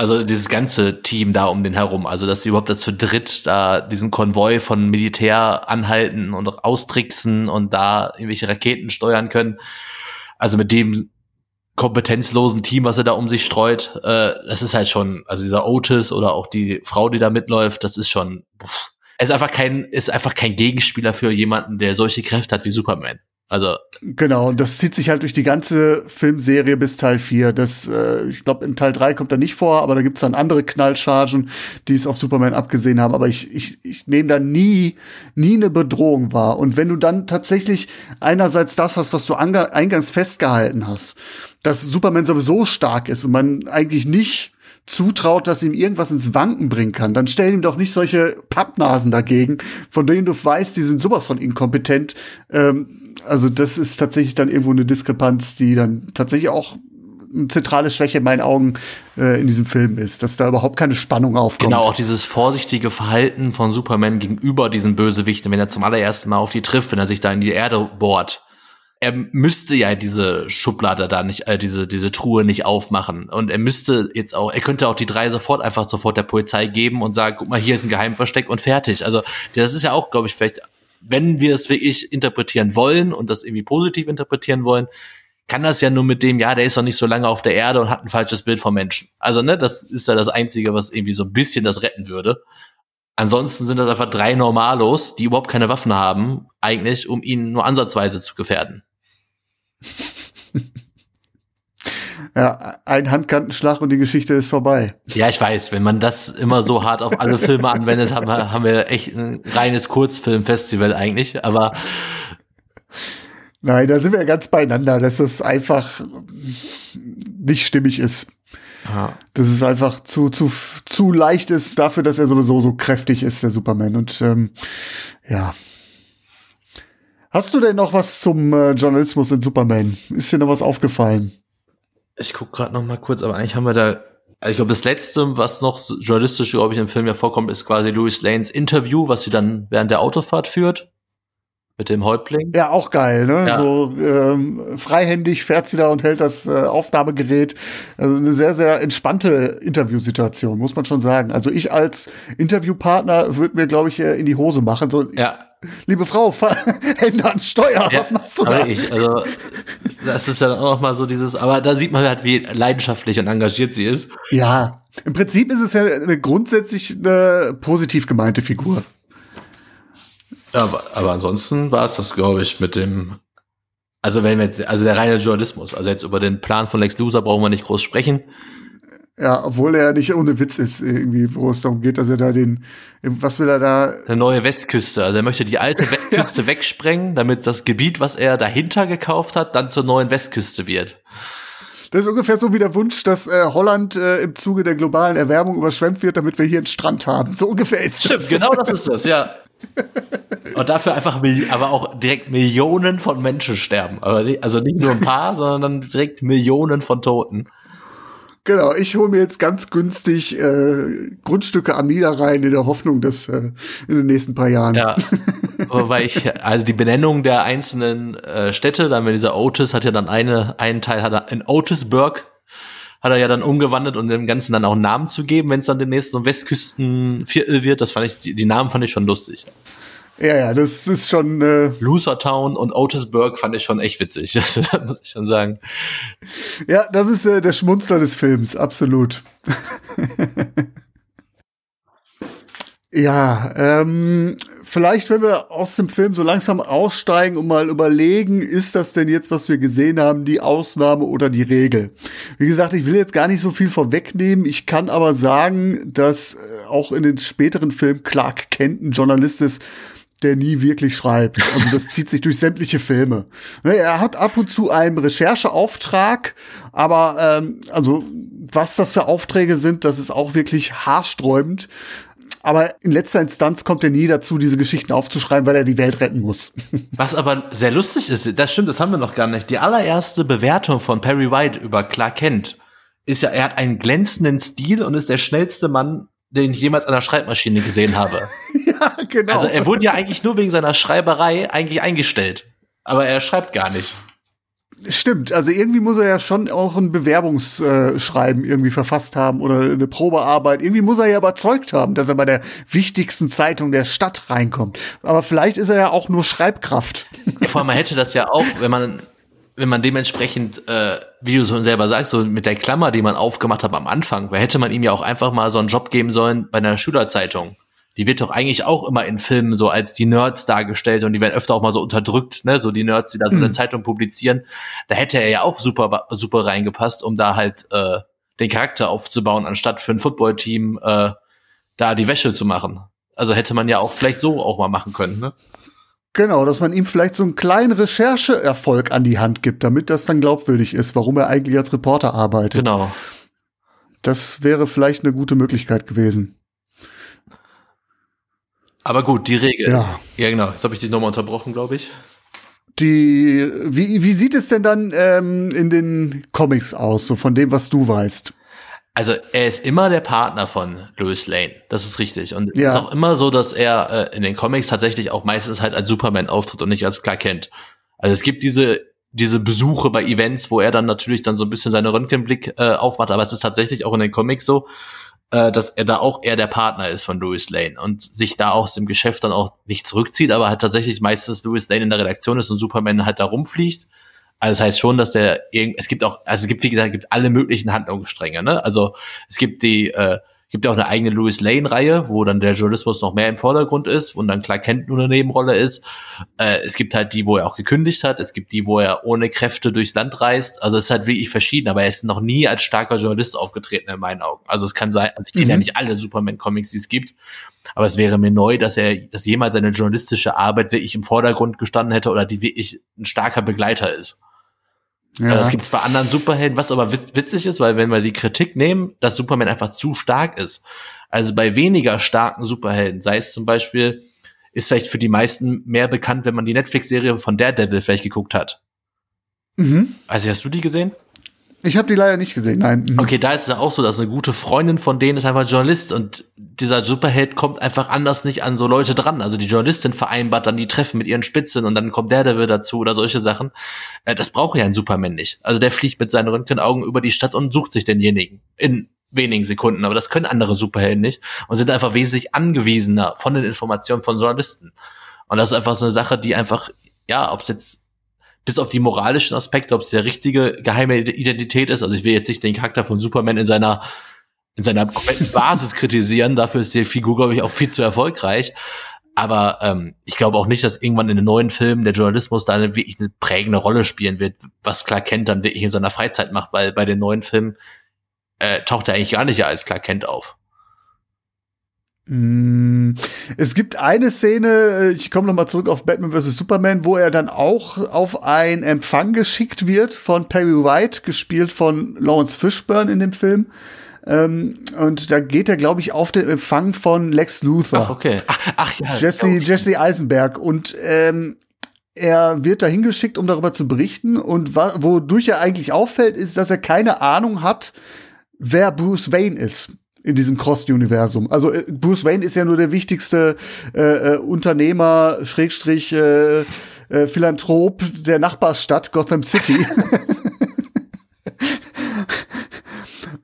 Also dieses ganze Team da um den herum, also dass sie überhaupt dazu dritt da diesen Konvoi von Militär anhalten und auch austricksen und da irgendwelche Raketen steuern können. Also mit dem kompetenzlosen Team, was er da um sich streut, äh, das ist halt schon, also dieser Otis oder auch die Frau, die da mitläuft, das ist schon, pff, ist einfach kein, ist einfach kein Gegenspieler für jemanden, der solche Kräfte hat wie Superman. Also genau, und das zieht sich halt durch die ganze Filmserie bis Teil 4. Das, äh, ich glaube, in Teil 3 kommt er nicht vor, aber da gibt's dann andere Knallchargen, die es auf Superman abgesehen haben. Aber ich, ich, ich nehme da nie, nie eine Bedrohung wahr. Und wenn du dann tatsächlich einerseits das hast, was du eingangs festgehalten hast, dass Superman sowieso stark ist und man eigentlich nicht zutraut, dass ihm irgendwas ins Wanken bringen kann, dann stell ihm doch nicht solche Pappnasen dagegen, von denen du weißt, die sind sowas von inkompetent. Ähm, also das ist tatsächlich dann irgendwo eine Diskrepanz, die dann tatsächlich auch eine zentrale Schwäche in meinen Augen äh, in diesem Film ist, dass da überhaupt keine Spannung aufkommt. Genau, auch dieses vorsichtige Verhalten von Superman gegenüber diesen Bösewichten, wenn er zum allerersten Mal auf die trifft, wenn er sich da in die Erde bohrt. Er müsste ja diese Schublade da nicht, äh, diese, diese Truhe nicht aufmachen. Und er müsste jetzt auch, er könnte auch die drei sofort einfach sofort der Polizei geben und sagen, guck mal, hier ist ein Geheimversteck und fertig. Also, das ist ja auch, glaube ich, vielleicht, wenn wir es wirklich interpretieren wollen und das irgendwie positiv interpretieren wollen, kann das ja nur mit dem, ja, der ist doch nicht so lange auf der Erde und hat ein falsches Bild vom Menschen. Also, ne, das ist ja das Einzige, was irgendwie so ein bisschen das retten würde. Ansonsten sind das einfach drei Normalos, die überhaupt keine Waffen haben, eigentlich, um ihn nur ansatzweise zu gefährden. ja, ein Handkantenschlag und die Geschichte ist vorbei. Ja, ich weiß, wenn man das immer so hart auf alle Filme anwendet, haben wir, haben wir echt ein reines Kurzfilmfestival eigentlich, aber Nein, da sind wir ganz beieinander, dass das einfach nicht stimmig ist. Aha. Dass es einfach zu, zu, zu leicht ist dafür, dass er sowieso so kräftig ist, der Superman. Und ähm, ja. Hast du denn noch was zum äh, Journalismus in Superman? Ist dir noch was aufgefallen? Ich guck gerade noch mal kurz, aber eigentlich haben wir da also ich glaube, das letzte, was noch journalistisch, glaube ich, im Film ja vorkommt, ist quasi Louis Lanes Interview, was sie dann während der Autofahrt führt mit dem Häuptling. Ja, auch geil, ne? Ja. So ähm, freihändig fährt sie da und hält das äh, Aufnahmegerät. Also eine sehr, sehr entspannte Interviewsituation, muss man schon sagen. Also ich als Interviewpartner würde mir, glaube ich, in die Hose machen. So, ja. Liebe Frau, Hände an Steuer, ja, was machst du da? Ich, also, das ist ja auch noch mal so dieses, aber da sieht man halt, wie leidenschaftlich und engagiert sie ist. Ja, im Prinzip ist es ja eine grundsätzlich eine positiv gemeinte Figur. Ja, aber, aber ansonsten war es das, glaube ich, mit dem, also wenn wir jetzt, also der reine Journalismus, also jetzt über den Plan von Lex Luthor brauchen wir nicht groß sprechen. Ja, obwohl er nicht ohne Witz ist, irgendwie, wo es darum geht, dass er da den, was will er da? Eine neue Westküste. Also er möchte die alte Westküste wegsprengen, damit das Gebiet, was er dahinter gekauft hat, dann zur neuen Westküste wird. Das ist ungefähr so wie der Wunsch, dass äh, Holland äh, im Zuge der globalen Erwärmung überschwemmt wird, damit wir hier einen Strand haben. So ungefähr ist Stimmt, das. Genau das ist das, ja. Und dafür einfach, aber auch direkt Millionen von Menschen sterben. also nicht nur ein paar, sondern direkt Millionen von Toten. Genau, ich hole mir jetzt ganz günstig äh, Grundstücke am Niederrhein in der Hoffnung, dass äh, in den nächsten paar Jahren. Ja, weil ich, also die Benennung der einzelnen äh, Städte, dann wenn dieser Otis hat ja dann eine, einen Teil hat er in Otisburg hat er ja dann umgewandelt und dem Ganzen dann auch einen Namen zu geben, wenn es dann demnächst so ein Westküstenviertel wird. Das fand ich, die, die Namen fand ich schon lustig. Ja, ja, das ist schon. Äh Losertown und Otisburg fand ich schon echt witzig. Also, da muss ich schon sagen. Ja, das ist äh, der Schmunzler des Films, absolut. ja, ähm, vielleicht, wenn wir aus dem Film so langsam aussteigen und mal überlegen, ist das denn jetzt, was wir gesehen haben, die Ausnahme oder die Regel? Wie gesagt, ich will jetzt gar nicht so viel vorwegnehmen. Ich kann aber sagen, dass äh, auch in den späteren Filmen Clark Kent ein Journalist ist, der nie wirklich schreibt. Also das zieht sich durch sämtliche Filme. Ne, er hat ab und zu einen Rechercheauftrag, aber ähm, also was das für Aufträge sind, das ist auch wirklich haarsträubend. Aber in letzter Instanz kommt er nie dazu, diese Geschichten aufzuschreiben, weil er die Welt retten muss. Was aber sehr lustig ist, das stimmt, das haben wir noch gar nicht. Die allererste Bewertung von Perry White über Clark Kent ist ja, er hat einen glänzenden Stil und ist der schnellste Mann den ich jemals an der Schreibmaschine gesehen habe. ja, genau. Also er wurde ja eigentlich nur wegen seiner Schreiberei eigentlich eingestellt. Aber er schreibt gar nicht. Stimmt, also irgendwie muss er ja schon auch ein Bewerbungsschreiben irgendwie verfasst haben oder eine Probearbeit. Irgendwie muss er ja überzeugt haben, dass er bei der wichtigsten Zeitung der Stadt reinkommt. Aber vielleicht ist er ja auch nur Schreibkraft. Vor allem, man hätte das ja auch, wenn man wenn man dementsprechend, äh, wie du so selber sagst, so mit der Klammer, die man aufgemacht hat am Anfang, hätte man ihm ja auch einfach mal so einen Job geben sollen bei einer Schülerzeitung. Die wird doch eigentlich auch immer in Filmen so als die Nerds dargestellt und die werden öfter auch mal so unterdrückt, ne, so die Nerds, die da so eine mhm. Zeitung publizieren. Da hätte er ja auch super, super reingepasst, um da halt äh, den Charakter aufzubauen, anstatt für ein Footballteam äh, da die Wäsche zu machen. Also hätte man ja auch vielleicht so auch mal machen können, ne? Genau, dass man ihm vielleicht so einen kleinen Rechercheerfolg an die Hand gibt, damit das dann glaubwürdig ist, warum er eigentlich als Reporter arbeitet. Genau. Das wäre vielleicht eine gute Möglichkeit gewesen. Aber gut, die Regel. Ja, ja genau. Jetzt habe ich dich nochmal unterbrochen, glaube ich. die, wie, wie sieht es denn dann ähm, in den Comics aus, so von dem, was du weißt? Also er ist immer der Partner von Louis Lane, das ist richtig. Und Ja. es ist auch immer so, dass er äh, in den Comics tatsächlich auch meistens halt als Superman auftritt und nicht als Clark Kent. Also es gibt diese diese Besuche bei Events, wo er dann natürlich dann so ein bisschen seine Röntgenblick äh, aufmacht, aber es ist tatsächlich auch in den Comics so, äh, dass er da auch eher der Partner ist von Louis Lane und sich da aus dem Geschäft dann auch nicht zurückzieht, aber halt tatsächlich meistens Louis Lane in der Redaktion ist und Superman halt da rumfliegt. Also das heißt schon, dass der irgend, es gibt auch, also es gibt, wie gesagt, es gibt alle möglichen Handlungsstränge, ne? Also es gibt die, äh, gibt ja auch eine eigene Louis Lane-Reihe, wo dann der Journalismus noch mehr im Vordergrund ist und dann Clark Kent nur eine Nebenrolle ist. Äh, es gibt halt die, wo er auch gekündigt hat, es gibt die, wo er ohne Kräfte durchs Land reist. Also es ist halt wirklich verschieden, aber er ist noch nie als starker Journalist aufgetreten in meinen Augen. Also es kann sein, also ich kenne Mhm. ja nicht alle Superman-Comics, die es gibt, aber es wäre mir neu, dass er, dass jemals seine journalistische Arbeit wirklich im Vordergrund gestanden hätte oder die wirklich ein starker Begleiter ist. Ja. Das gibt es bei anderen Superhelden, was aber witz witzig ist, weil wenn wir die Kritik nehmen, dass Superman einfach zu stark ist. Also bei weniger starken Superhelden, sei es zum Beispiel, ist vielleicht für die meisten mehr bekannt, wenn man die Netflix-Serie von Daredevil vielleicht geguckt hat. Mhm. Also hast du die gesehen? Ich habe die leider nicht gesehen, nein. Mhm. Okay, da ist es ja auch so, dass eine gute Freundin von denen ist einfach Journalist und dieser Superheld kommt einfach anders nicht an so Leute dran. Also die Journalistin vereinbart dann die Treffen mit ihren Spitzen und dann kommt der Daredevil dazu oder solche Sachen. Äh, Das braucht ja ein Superman nicht. Also der fliegt mit seinen Röntgenaugen über die Stadt und sucht sich denjenigen in wenigen Sekunden. Aber das können andere Superhelden nicht und sind einfach wesentlich angewiesener von den Informationen von Journalisten. Und das ist einfach so eine Sache, die einfach, ja, ob es jetzt bis auf die moralischen Aspekte, ob es der richtige geheime Identität ist. Also ich will jetzt nicht den Charakter von Superman in seiner in seiner kompletten Basis kritisieren. Dafür ist die Figur, glaube ich, auch viel zu erfolgreich. Aber ähm, ich glaube auch nicht, dass irgendwann in den neuen Filmen der Journalismus da eine, wirklich eine prägende Rolle spielen wird, was Clark Kent dann wirklich in seiner Freizeit macht, weil bei den neuen Filmen äh, taucht er eigentlich gar nicht als Clark Kent auf. Mm, Es gibt eine Szene, äh, ich komme noch mal zurück auf Batman vs. Superman, wo er dann auch auf einen Empfang geschickt wird von Perry White, gespielt von Lawrence Fishburne in dem Film. Ähm, und da geht er, glaube ich, auf den Empfang von Lex Luthor. Ach, okay. Ach, ach ja. Jesse, Jesse Eisenberg. Und ähm, er wird da hingeschickt, um darüber zu berichten. Und wodurch er eigentlich auffällt, ist, dass er keine Ahnung hat, wer Bruce Wayne ist in diesem Cross-Universum. Also äh, Bruce Wayne ist ja nur der wichtigste äh, äh, Unternehmer, Schrägstrich, äh, äh, Philanthrop der Nachbarstadt Gotham City.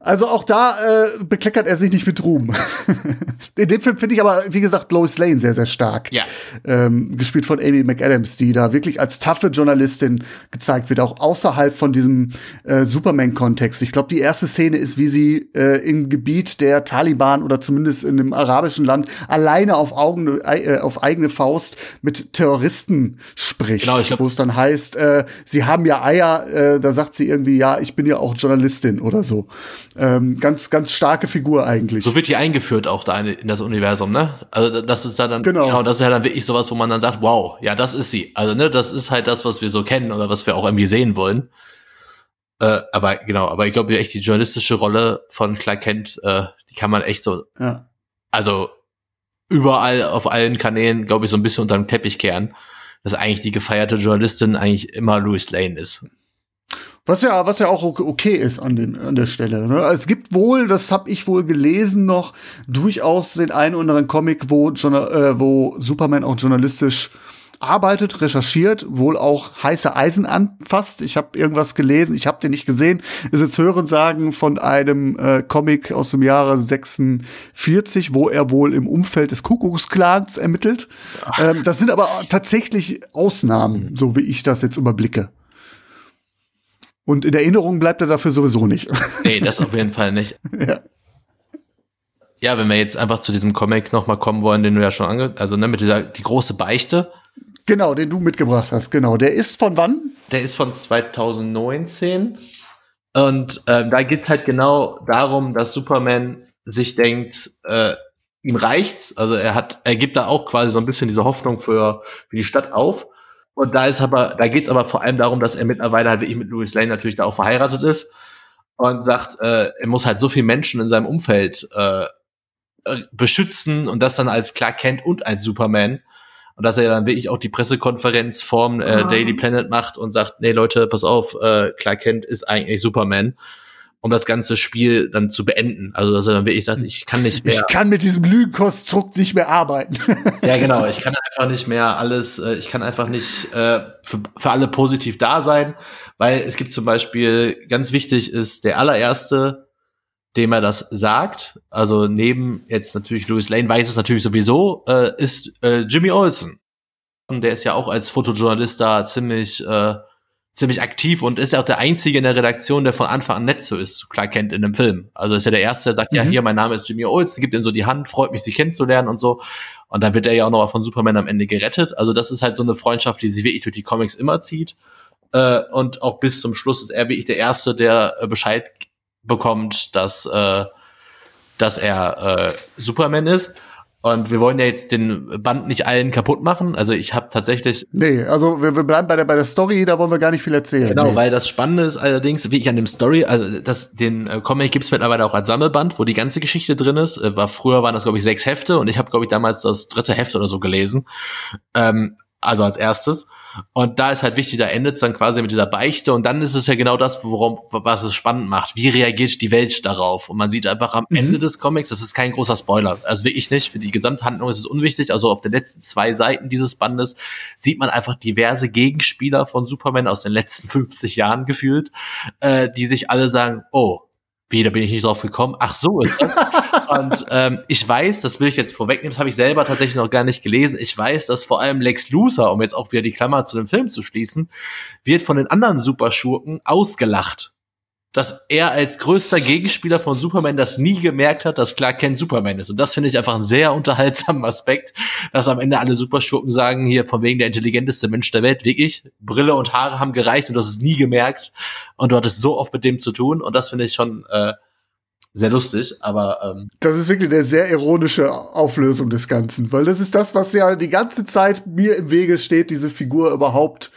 Also auch da äh, bekleckert er sich nicht mit Ruhm. In dem Film finde ich aber, wie gesagt, Lois Lane sehr, sehr stark. Ja. Ähm, gespielt von Amy McAdams, die da wirklich als taffe Journalistin gezeigt wird, auch außerhalb von diesem äh, Superman-Kontext. Ich glaube, die erste Szene ist, wie sie äh, im Gebiet der Taliban oder zumindest in einem arabischen Land alleine auf, Augen, äh, auf eigene Faust mit Terroristen spricht. Genau, wo es dann heißt, äh, sie haben ja Eier, äh, da sagt sie irgendwie, ja, ich bin ja auch Journalistin oder so. Ähm, ganz, ganz starke Figur eigentlich. So wird die eingeführt auch da in, in das Universum, ne? Also das ist da dann Genau. das ist ja dann wirklich sowas, wo man dann sagt, wow, ja, das ist sie. Also ne, das ist halt das, was wir so kennen oder was wir auch irgendwie sehen wollen. Äh, aber genau, aber ich glaube echt die journalistische Rolle von Clark Kent, äh, die kann man echt so, ja. also überall auf allen Kanälen, glaube ich, so ein bisschen unter den Teppich kehren, dass eigentlich die gefeierte Journalistin eigentlich immer Louis Lane ist. Was ja, was ja auch ok- okay ist an, den, an der Stelle. Ne? Es gibt wohl, das habe ich wohl gelesen noch, durchaus den einen oder anderen Comic, wo, äh, wo Superman auch journalistisch arbeitet, recherchiert, wohl auch heiße Eisen anfasst. Ich habe irgendwas gelesen, ich habe den nicht gesehen. Ist jetzt Hörensagen von einem äh, Comic aus dem Jahre 46, wo er wohl im Umfeld des Kuckucksklans ermittelt. Ähm, das sind aber tatsächlich Ausnahmen, so wie ich das jetzt überblicke. Und in Erinnerung bleibt er dafür sowieso nicht. Nee, das auf jeden Fall nicht. Ja. Ja, wenn wir jetzt einfach zu diesem Comic nochmal kommen wollen, den du ja schon ange, also ne, mit dieser, die große Beichte, genau, den du mitgebracht hast, genau. Der ist von wann? der ist von 2019 und ähm, da geht's halt genau darum, dass Superman sich denkt, äh, ihm reicht's, also er hat, er gibt da auch quasi so ein bisschen diese Hoffnung für, für die Stadt auf und da ist aber, da geht's aber vor allem darum, dass er mittlerweile halt wirklich mit Louis Lane natürlich da auch verheiratet ist und sagt, äh, er muss halt so viele Menschen in seinem Umfeld äh, äh, beschützen und das dann als Clark Kent und als Superman. Und dass er dann wirklich auch die Pressekonferenz vorm äh. Daily Planet macht und sagt, nee Leute, pass auf, äh, Clark Kent ist eigentlich Superman um das ganze Spiel dann zu beenden. Also dass er dann wirklich sagt, ich kann nicht mehr. Ich kann mit diesem Lügenkonstrukt nicht mehr arbeiten. ja, genau. Ich kann einfach nicht mehr alles, äh, ich kann einfach nicht äh, für, für alle positiv da sein, weil es gibt zum Beispiel, ganz wichtig ist, der allererste, dem er das sagt, also neben jetzt natürlich Louis Lane weiß es natürlich sowieso, äh, ist äh, Jimmy Olsen. Und der ist ja auch als Fotojournalist da ziemlich äh, ziemlich aktiv und ist ja auch der Einzige in der Redaktion, der von Anfang an nett so ist, klar kennt in dem Film. Also ist ja der Erste, der sagt, mhm. ja, hier, mein Name ist Jimmy Olsen, gibt ihm so die Hand, freut mich, sie kennenzulernen und so. Und dann wird er ja auch noch von Superman am Ende gerettet. Also das ist halt so eine Freundschaft, die sich wirklich durch die Comics immer zieht. Äh, und auch bis zum Schluss ist er wirklich der Erste, der äh, Bescheid bekommt, dass, äh, dass er äh, Superman ist. Und wir wollen ja jetzt den Band nicht allen kaputt machen. Also ich habe tatsächlich. Nee, also wir, wir bleiben bei der, bei der Story, da wollen wir gar nicht viel erzählen. Genau, nee. weil das Spannende ist allerdings, wie ich an dem Story, also das, den äh, Comic gibt's mittlerweile auch als Sammelband, wo die ganze Geschichte drin ist. Äh, war, früher waren das, glaube ich, sechs Hefte und ich habe, glaube ich, damals das dritte Heft oder so gelesen. Ähm, also als erstes. Und da ist halt wichtig, da endet es dann quasi mit dieser Beichte und dann ist es ja genau das, worum, was es spannend macht. Wie reagiert die Welt darauf? Und man sieht einfach am mhm. Ende des Comics, das ist kein großer Spoiler, also wirklich nicht, für die Gesamthandlung ist es unwichtig, also auf den letzten zwei Seiten dieses Bandes sieht man einfach diverse Gegenspieler von Superman aus den letzten 50 Jahren gefühlt, äh, die sich alle sagen, oh, wie, da bin ich nicht drauf gekommen. Ach so. Und ähm, ich weiß, das will ich jetzt vorwegnehmen, das habe ich selber tatsächlich noch gar nicht gelesen. Ich weiß, dass vor allem Lex Luthor, um jetzt auch wieder die Klammer zu dem Film zu schließen, wird von den anderen Superschurken ausgelacht dass er als größter Gegenspieler von Superman das nie gemerkt hat, dass Clark Kent Superman ist. Und das finde ich einfach einen sehr unterhaltsamen Aspekt, dass am Ende alle Superschurken sagen, hier von wegen der intelligenteste Mensch der Welt, wirklich, Brille und Haare haben gereicht und hast es nie gemerkt. Und du hattest so oft mit dem zu tun. Und das finde ich schon äh, sehr lustig, aber ähm das ist wirklich eine sehr ironische Auflösung des Ganzen, weil das ist das, was ja die ganze Zeit mir im Wege steht, diese Figur überhaupt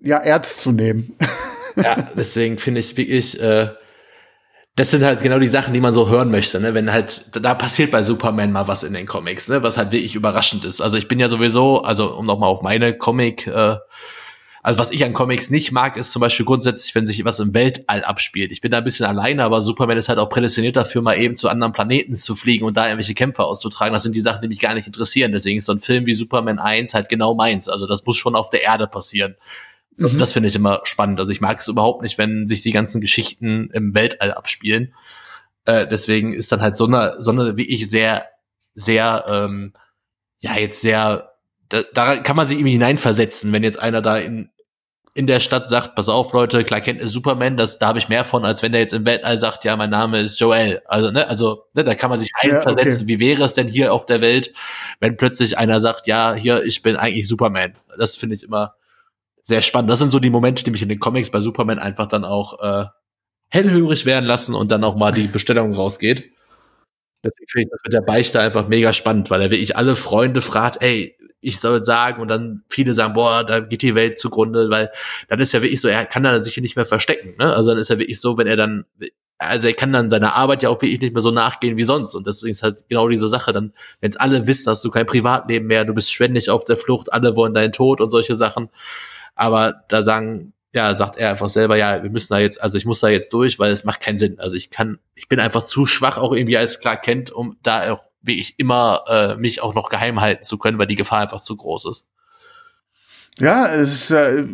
ja ernst zu nehmen. ja, deswegen finde ich wirklich, äh, das sind halt genau die Sachen, die man so hören möchte, ne? Wenn halt, da passiert bei Superman mal was in den Comics, ne? Was halt wirklich überraschend ist. Also ich bin ja sowieso, also um nochmal auf meine Comic, äh, also was ich an Comics nicht mag, ist zum Beispiel grundsätzlich, wenn sich was im Weltall abspielt. Ich bin da ein bisschen alleine, aber Superman ist halt auch prädestiniert dafür, mal eben zu anderen Planeten zu fliegen und da irgendwelche Kämpfe auszutragen. Das sind die Sachen, die mich gar nicht interessieren. Deswegen ist so ein Film wie Superman 1 halt genau meins. Also das muss schon auf der Erde passieren. Mhm. Das finde ich immer spannend. Also ich mag es überhaupt nicht, wenn sich die ganzen Geschichten im Weltall abspielen. Äh, deswegen ist dann halt so eine, so eine wie ich sehr, sehr, ähm, ja, jetzt sehr, da, da kann man sich irgendwie hineinversetzen, wenn jetzt einer da in, in der Stadt sagt, pass auf, Leute, klar kennt ihr Superman, das, da habe ich mehr von, als wenn der jetzt im Weltall sagt, ja, mein Name ist Joel. Also, ne, also, ne, da kann man sich reinversetzen. Ja, okay. Wie wäre es denn hier auf der Welt, wenn plötzlich einer sagt, ja, hier, ich bin eigentlich Superman. Das finde ich immer sehr spannend. Das sind so die Momente, die mich in den Comics bei Superman einfach dann auch äh, hellhörig werden lassen und dann auch mal die Bestellung rausgeht. Deswegen finde ich das mit der Beichte einfach mega spannend, weil er wirklich alle Freunde fragt, ey, ich soll sagen und dann viele sagen, boah, da geht die Welt zugrunde, weil dann ist ja wirklich so, er kann dann sich nicht mehr verstecken, ne? Also dann ist er wirklich so, wenn er dann, also er kann dann seiner Arbeit ja auch wirklich nicht mehr so nachgehen wie sonst und deswegen ist halt genau diese Sache dann, wenn es alle wissen, hast du kein Privatleben mehr, du bist ständig auf der Flucht, alle wollen deinen Tod und solche Sachen, aber da sagen, ja, sagt er einfach selber, ja, wir müssen da jetzt, also ich muss da jetzt durch, weil es macht keinen Sinn. Also ich kann, ich bin einfach zu schwach auch irgendwie als klar kennt, um da auch wie ich immer äh, mich auch noch geheim halten zu können, weil die Gefahr einfach zu groß ist. Ja, es ist äh,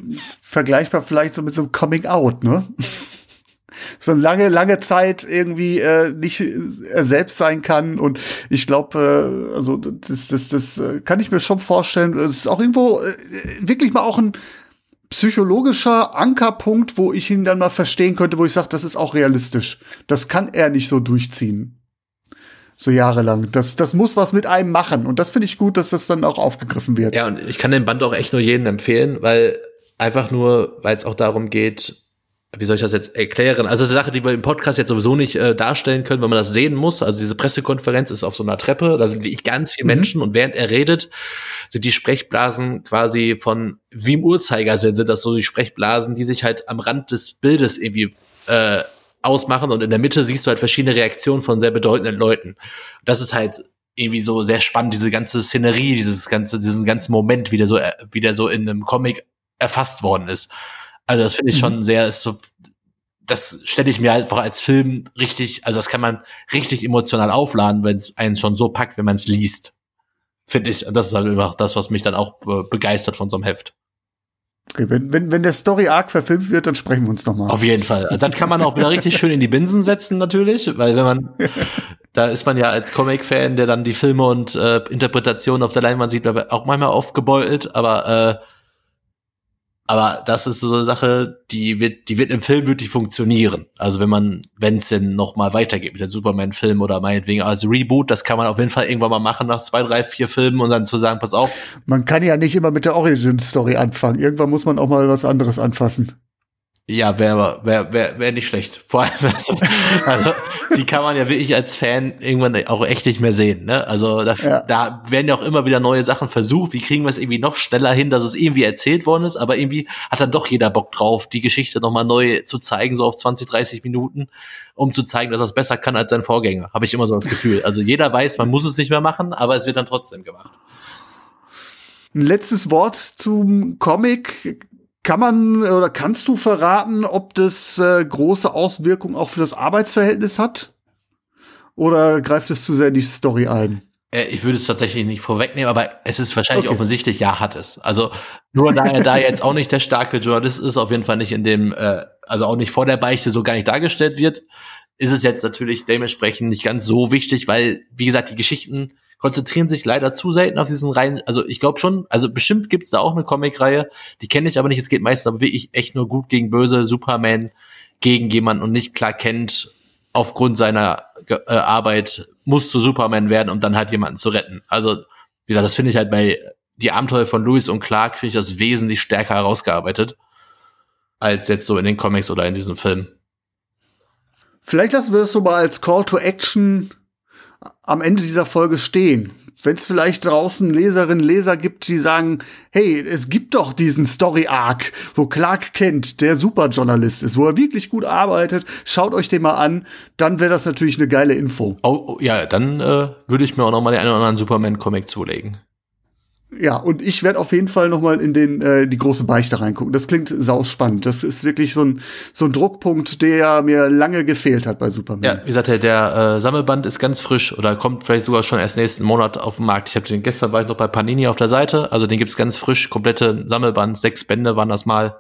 vergleichbar vielleicht so mit so einem Coming Out, ne? Dass man lange, lange Zeit irgendwie äh, nicht er selbst sein kann. Und ich glaube, äh, also das, das, das äh, kann ich mir schon vorstellen. Es ist auch irgendwo äh, wirklich mal auch ein psychologischer Ankerpunkt, wo ich ihn dann mal verstehen könnte, wo ich sage, das ist auch realistisch. Das kann er nicht so durchziehen. So jahrelang. Das, das muss was mit einem machen. Und das finde ich gut, dass das dann auch aufgegriffen wird. Ja, und ich kann den Band auch echt nur jedem empfehlen, weil einfach nur, weil es auch darum geht, wie soll ich das jetzt erklären? Also das ist eine Sache, die wir im Podcast jetzt sowieso nicht äh, darstellen können, weil man das sehen muss. Also diese Pressekonferenz ist auf so einer Treppe, da sind wie ich ganz viele mhm. Menschen und während er redet, sind die Sprechblasen quasi von wie im Uhrzeigersinn sind das so die Sprechblasen, die sich halt am Rand des Bildes irgendwie äh, ausmachen und in der Mitte siehst du halt verschiedene Reaktionen von sehr bedeutenden Leuten. Das ist halt irgendwie so sehr spannend, diese ganze Szenerie, dieses ganze, diesen ganzen Moment, wie der so, wie der so in einem Comic erfasst worden ist. Also das finde ich schon mhm. sehr, ist so, das stelle ich mir einfach als Film richtig, also das kann man richtig emotional aufladen, wenn es einen schon so packt, wenn man es liest. Finde ich. Das ist halt einfach das, was mich dann auch begeistert von so einem Heft. Okay, wenn, wenn, wenn der Story Arc verfilmt wird, dann sprechen wir uns nochmal. Auf jeden Fall. Dann kann man auch wieder richtig schön in die Binsen setzen, natürlich, weil wenn man, da ist man ja als Comic-Fan, der dann die Filme und äh, Interpretationen auf der Leinwand sieht, auch manchmal aufgebeutelt, aber äh, aber das ist so eine Sache, die wird, die wird im Film wirklich funktionieren. Also wenn man, wenn es denn noch mal weitergeht mit dem Superman-Film oder meinetwegen als Reboot, das kann man auf jeden Fall irgendwann mal machen nach zwei, drei, vier Filmen und dann zu sagen, pass auf. Man kann ja nicht immer mit der Origin-Story anfangen. Irgendwann muss man auch mal was anderes anfassen. Ja, wäre wär, wär, wär nicht schlecht. Vor allem, also, also, die kann man ja wirklich als Fan irgendwann auch echt nicht mehr sehen. Ne? Also da, ja. da werden ja auch immer wieder neue Sachen versucht. Wie kriegen wir es irgendwie noch schneller hin, dass es irgendwie erzählt worden ist, aber irgendwie hat dann doch jeder Bock drauf, die Geschichte nochmal neu zu zeigen, so auf 20, 30 Minuten, um zu zeigen, dass er es besser kann als sein Vorgänger. Habe ich immer so das Gefühl. Also jeder weiß, man muss es nicht mehr machen, aber es wird dann trotzdem gemacht. Ein letztes Wort zum Comic kann man oder kannst du verraten, ob das äh, große Auswirkungen auch für das Arbeitsverhältnis hat? Oder greift es zu sehr in die Story ein? Äh, ich würde es tatsächlich nicht vorwegnehmen, aber es ist wahrscheinlich okay. offensichtlich, ja, hat es. Also nur da er da jetzt auch nicht der starke Journalist ist, auf jeden Fall nicht in dem, äh, also auch nicht vor der Beichte so gar nicht dargestellt wird, ist es jetzt natürlich dementsprechend nicht ganz so wichtig, weil, wie gesagt, die Geschichten konzentrieren sich leider zu selten auf diesen reinen, also ich glaube schon, also bestimmt gibt's da auch eine Comic-Reihe, die kenne ich aber nicht, es geht meistens aber wirklich echt nur gut gegen böse, Superman gegen jemanden und nicht klar kennt, aufgrund seiner äh, Arbeit muss zu Superman werden, um dann halt jemanden zu retten. Also, wie gesagt, das finde ich halt bei die Abenteuer von Lewis und Clark finde ich das wesentlich stärker herausgearbeitet als jetzt so in den Comics oder in diesem Film. Vielleicht lassen wir es so mal als Call to Action am Ende dieser Folge stehen. Wenn es vielleicht draußen Leserinnen, Leser gibt, die sagen, hey, es gibt doch diesen Story Arc, wo Clark Kent der Superjournalist ist, wo er wirklich gut arbeitet, schaut euch den mal an, dann wäre das natürlich eine geile Info. Oh, oh ja, dann äh, würde ich mir auch noch mal den einen oder anderen Superman-Comic zulegen. Ja, und ich werde auf jeden Fall noch mal in den äh, die große Beichte reingucken. Das klingt sauspannend. Das ist wirklich so ein so ein Druckpunkt, der mir lange gefehlt hat bei Superman. Ja, wie gesagt, der, der äh, Sammelband ist ganz frisch oder kommt vielleicht sogar schon erst nächsten Monat auf den Markt. Ich habe den gestern war ich noch bei Panini auf der Seite, also den gibt's ganz frisch, komplette Sammelband, sechs Bände waren das mal.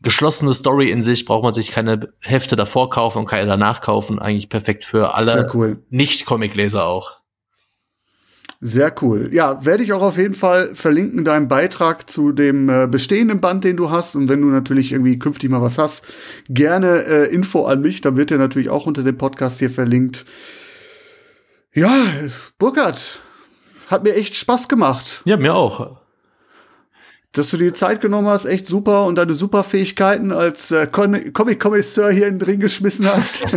Geschlossene Story in sich, braucht man sich keine Hefte davor kaufen und keine danach kaufen. Eigentlich perfekt für alle cool. Nicht-Comic-Leser auch. Sehr cool. Ja, werde ich auch auf jeden Fall verlinken, deinen Beitrag zu dem äh, bestehenden Band, den du hast. Und wenn du natürlich irgendwie künftig mal was hast, gerne äh, Info an mich. Dann wird der natürlich auch unter dem Podcast hier verlinkt. Ja, Burkhard, hat mir echt Spaß gemacht. Ja, mir auch. Dass du dir Zeit genommen hast, echt super und deine super Fähigkeiten als äh, Comic-Kommissar hier in den Ring geschmissen hast.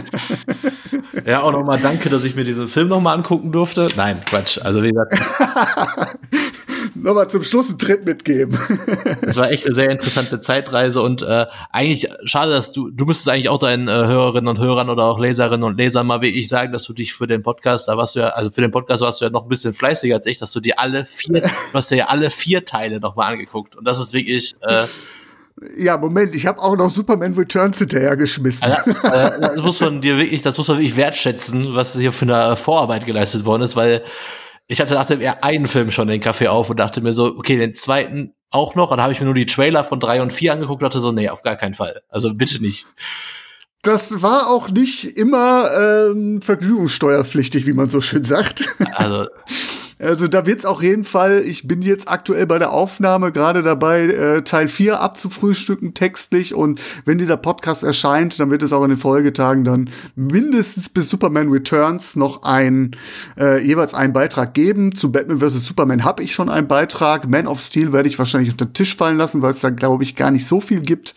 Ja, auch nochmal danke, dass ich mir diesen Film nochmal angucken durfte. Nein, Quatsch. Also wie gesagt. nochmal zum Schluss einen Tritt mitgeben. Es war echt eine sehr interessante Zeitreise und äh, eigentlich schade, dass du, du müsstest eigentlich auch deinen äh, Hörerinnen und Hörern oder auch Leserinnen und Lesern mal wie ich sagen, dass du dich für den Podcast, da warst du ja, also für den Podcast warst du ja noch ein bisschen fleißiger als ich, dass du dir alle vier, du hast dir ja alle vier Teile nochmal angeguckt. Und das ist wirklich, äh, ja, Moment, ich habe auch noch Superman Returns hinterhergeschmissen. Also, also, das muss man dir wirklich, das muss man wirklich wertschätzen, was hier für eine Vorarbeit geleistet worden ist, weil ich hatte nach dem einen Film schon den Kaffee auf und dachte mir so, okay, den zweiten auch noch. Und dann habe ich mir nur die Trailer von drei und vier angeguckt und dachte so, nee, auf gar keinen Fall. Also bitte nicht. Das war auch nicht immer ähm, vergnügungssteuerpflichtig, wie man so schön sagt. Also also da wird's auch jeden Fall, ich bin jetzt aktuell bei der Aufnahme gerade dabei, äh, Teil 4 abzufrühstücken textlich und wenn dieser Podcast erscheint, dann wird es auch in den Folgetagen dann mindestens bis Superman Returns noch ein, äh, jeweils einen Beitrag geben. Zu Batman vs. Superman habe ich schon einen Beitrag. Man of Steel werde ich wahrscheinlich unter den Tisch fallen lassen, weil es da, glaube ich, gar nicht so viel gibt.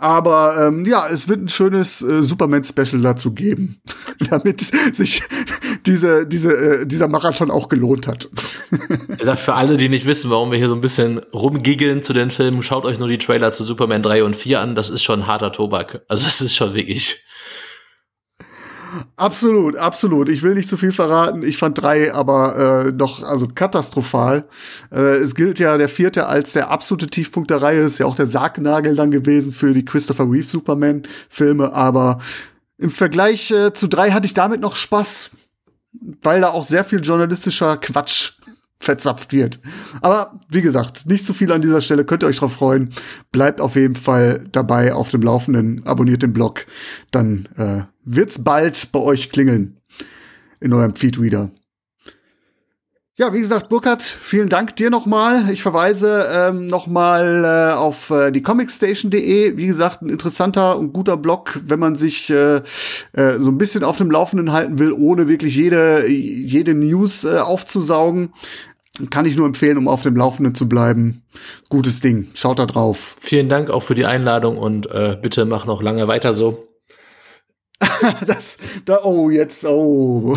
Aber ähm, ja, es wird ein schönes äh, Superman-Special dazu geben, damit sich diese, diese, äh, dieser Marathon auch gelohnt hat. Ich sag, für alle, die nicht wissen, warum wir hier so ein bisschen rumgiggeln zu den Filmen, schaut euch nur die Trailer zu Superman 3 und 4 an. Das ist schon harter Tobak. Also es ist schon wirklich. Absolut, absolut. Ich will nicht zu viel verraten. Ich fand drei aber äh, doch also katastrophal. Äh, es gilt ja der vierte als der absolute Tiefpunkt der Reihe. Ist ja auch der Sargnagel dann gewesen für die Christopher Reeve Superman-Filme. Aber im Vergleich äh, zu drei hatte ich damit noch Spaß, weil da auch sehr viel journalistischer Quatsch verzapft wird. Aber wie gesagt, nicht zu viel an dieser Stelle, könnt ihr euch drauf freuen. Bleibt auf jeden Fall dabei auf dem Laufenden, abonniert den Blog, dann äh, wird's bald bei euch klingeln in eurem Feedreader. Ja, wie gesagt, Burkhard, vielen Dank dir nochmal. Ich verweise ähm, nochmal äh, auf äh, die comicstation.de. Wie gesagt, ein interessanter und guter Blog, wenn man sich äh, äh, so ein bisschen auf dem Laufenden halten will, ohne wirklich jede, jede News äh, aufzusaugen. Kann ich nur empfehlen, um auf dem Laufenden zu bleiben. Gutes Ding. Schaut da drauf. Vielen Dank auch für die Einladung und äh, bitte mach noch lange weiter so. das, da, oh, jetzt, oh.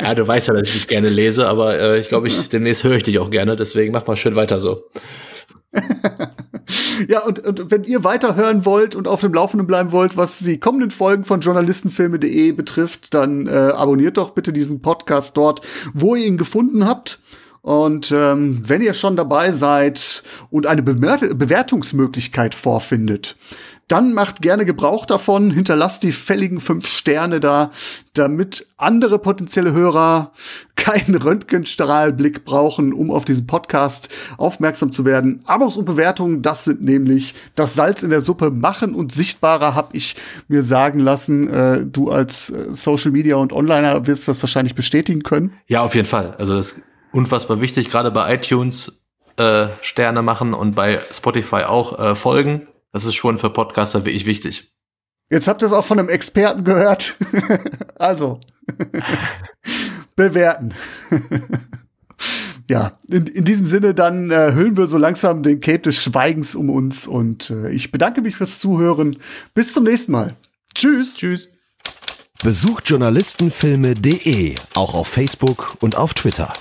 ja, du weißt ja, dass ich dich gerne lese, aber äh, ich glaube, ich, demnächst höre ich dich auch gerne, deswegen mach mal schön weiter so. ja, und, und wenn ihr weiterhören wollt und auf dem Laufenden bleiben wollt, was die kommenden Folgen von journalistenfilme.de betrifft, dann äh, abonniert doch bitte diesen Podcast dort, wo ihr ihn gefunden habt. Und ähm, wenn ihr schon dabei seid und eine Bemer Bewertungsmöglichkeit vorfindet, dann macht gerne Gebrauch davon, hinterlasst die fälligen fünf Sterne da, damit andere potenzielle Hörer keinen Röntgenstrahlblick brauchen, um auf diesen Podcast aufmerksam zu werden. Abos und Bewertungen, das sind nämlich das Salz in der Suppe machen und sichtbarer, habe ich mir sagen lassen. Äh, du als äh, Social Media und Onliner wirst das wahrscheinlich bestätigen können. Ja, auf jeden Fall. Also das unfassbar wichtig, gerade bei iTunes äh, Sterne machen und bei Spotify auch äh, folgen. Das ist schon für Podcaster wirklich wichtig. Jetzt habt ihr es auch von einem Experten gehört. also, bewerten. ja, in, in, diesem Sinne, dann äh, hüllen wir so langsam den Cape des Schweigens um uns und äh, ich bedanke mich fürs Zuhören. Bis zum nächsten Mal. Tschüss. Tschüss. Besucht journalistenfilme.de auch auf Facebook und auf Twitter.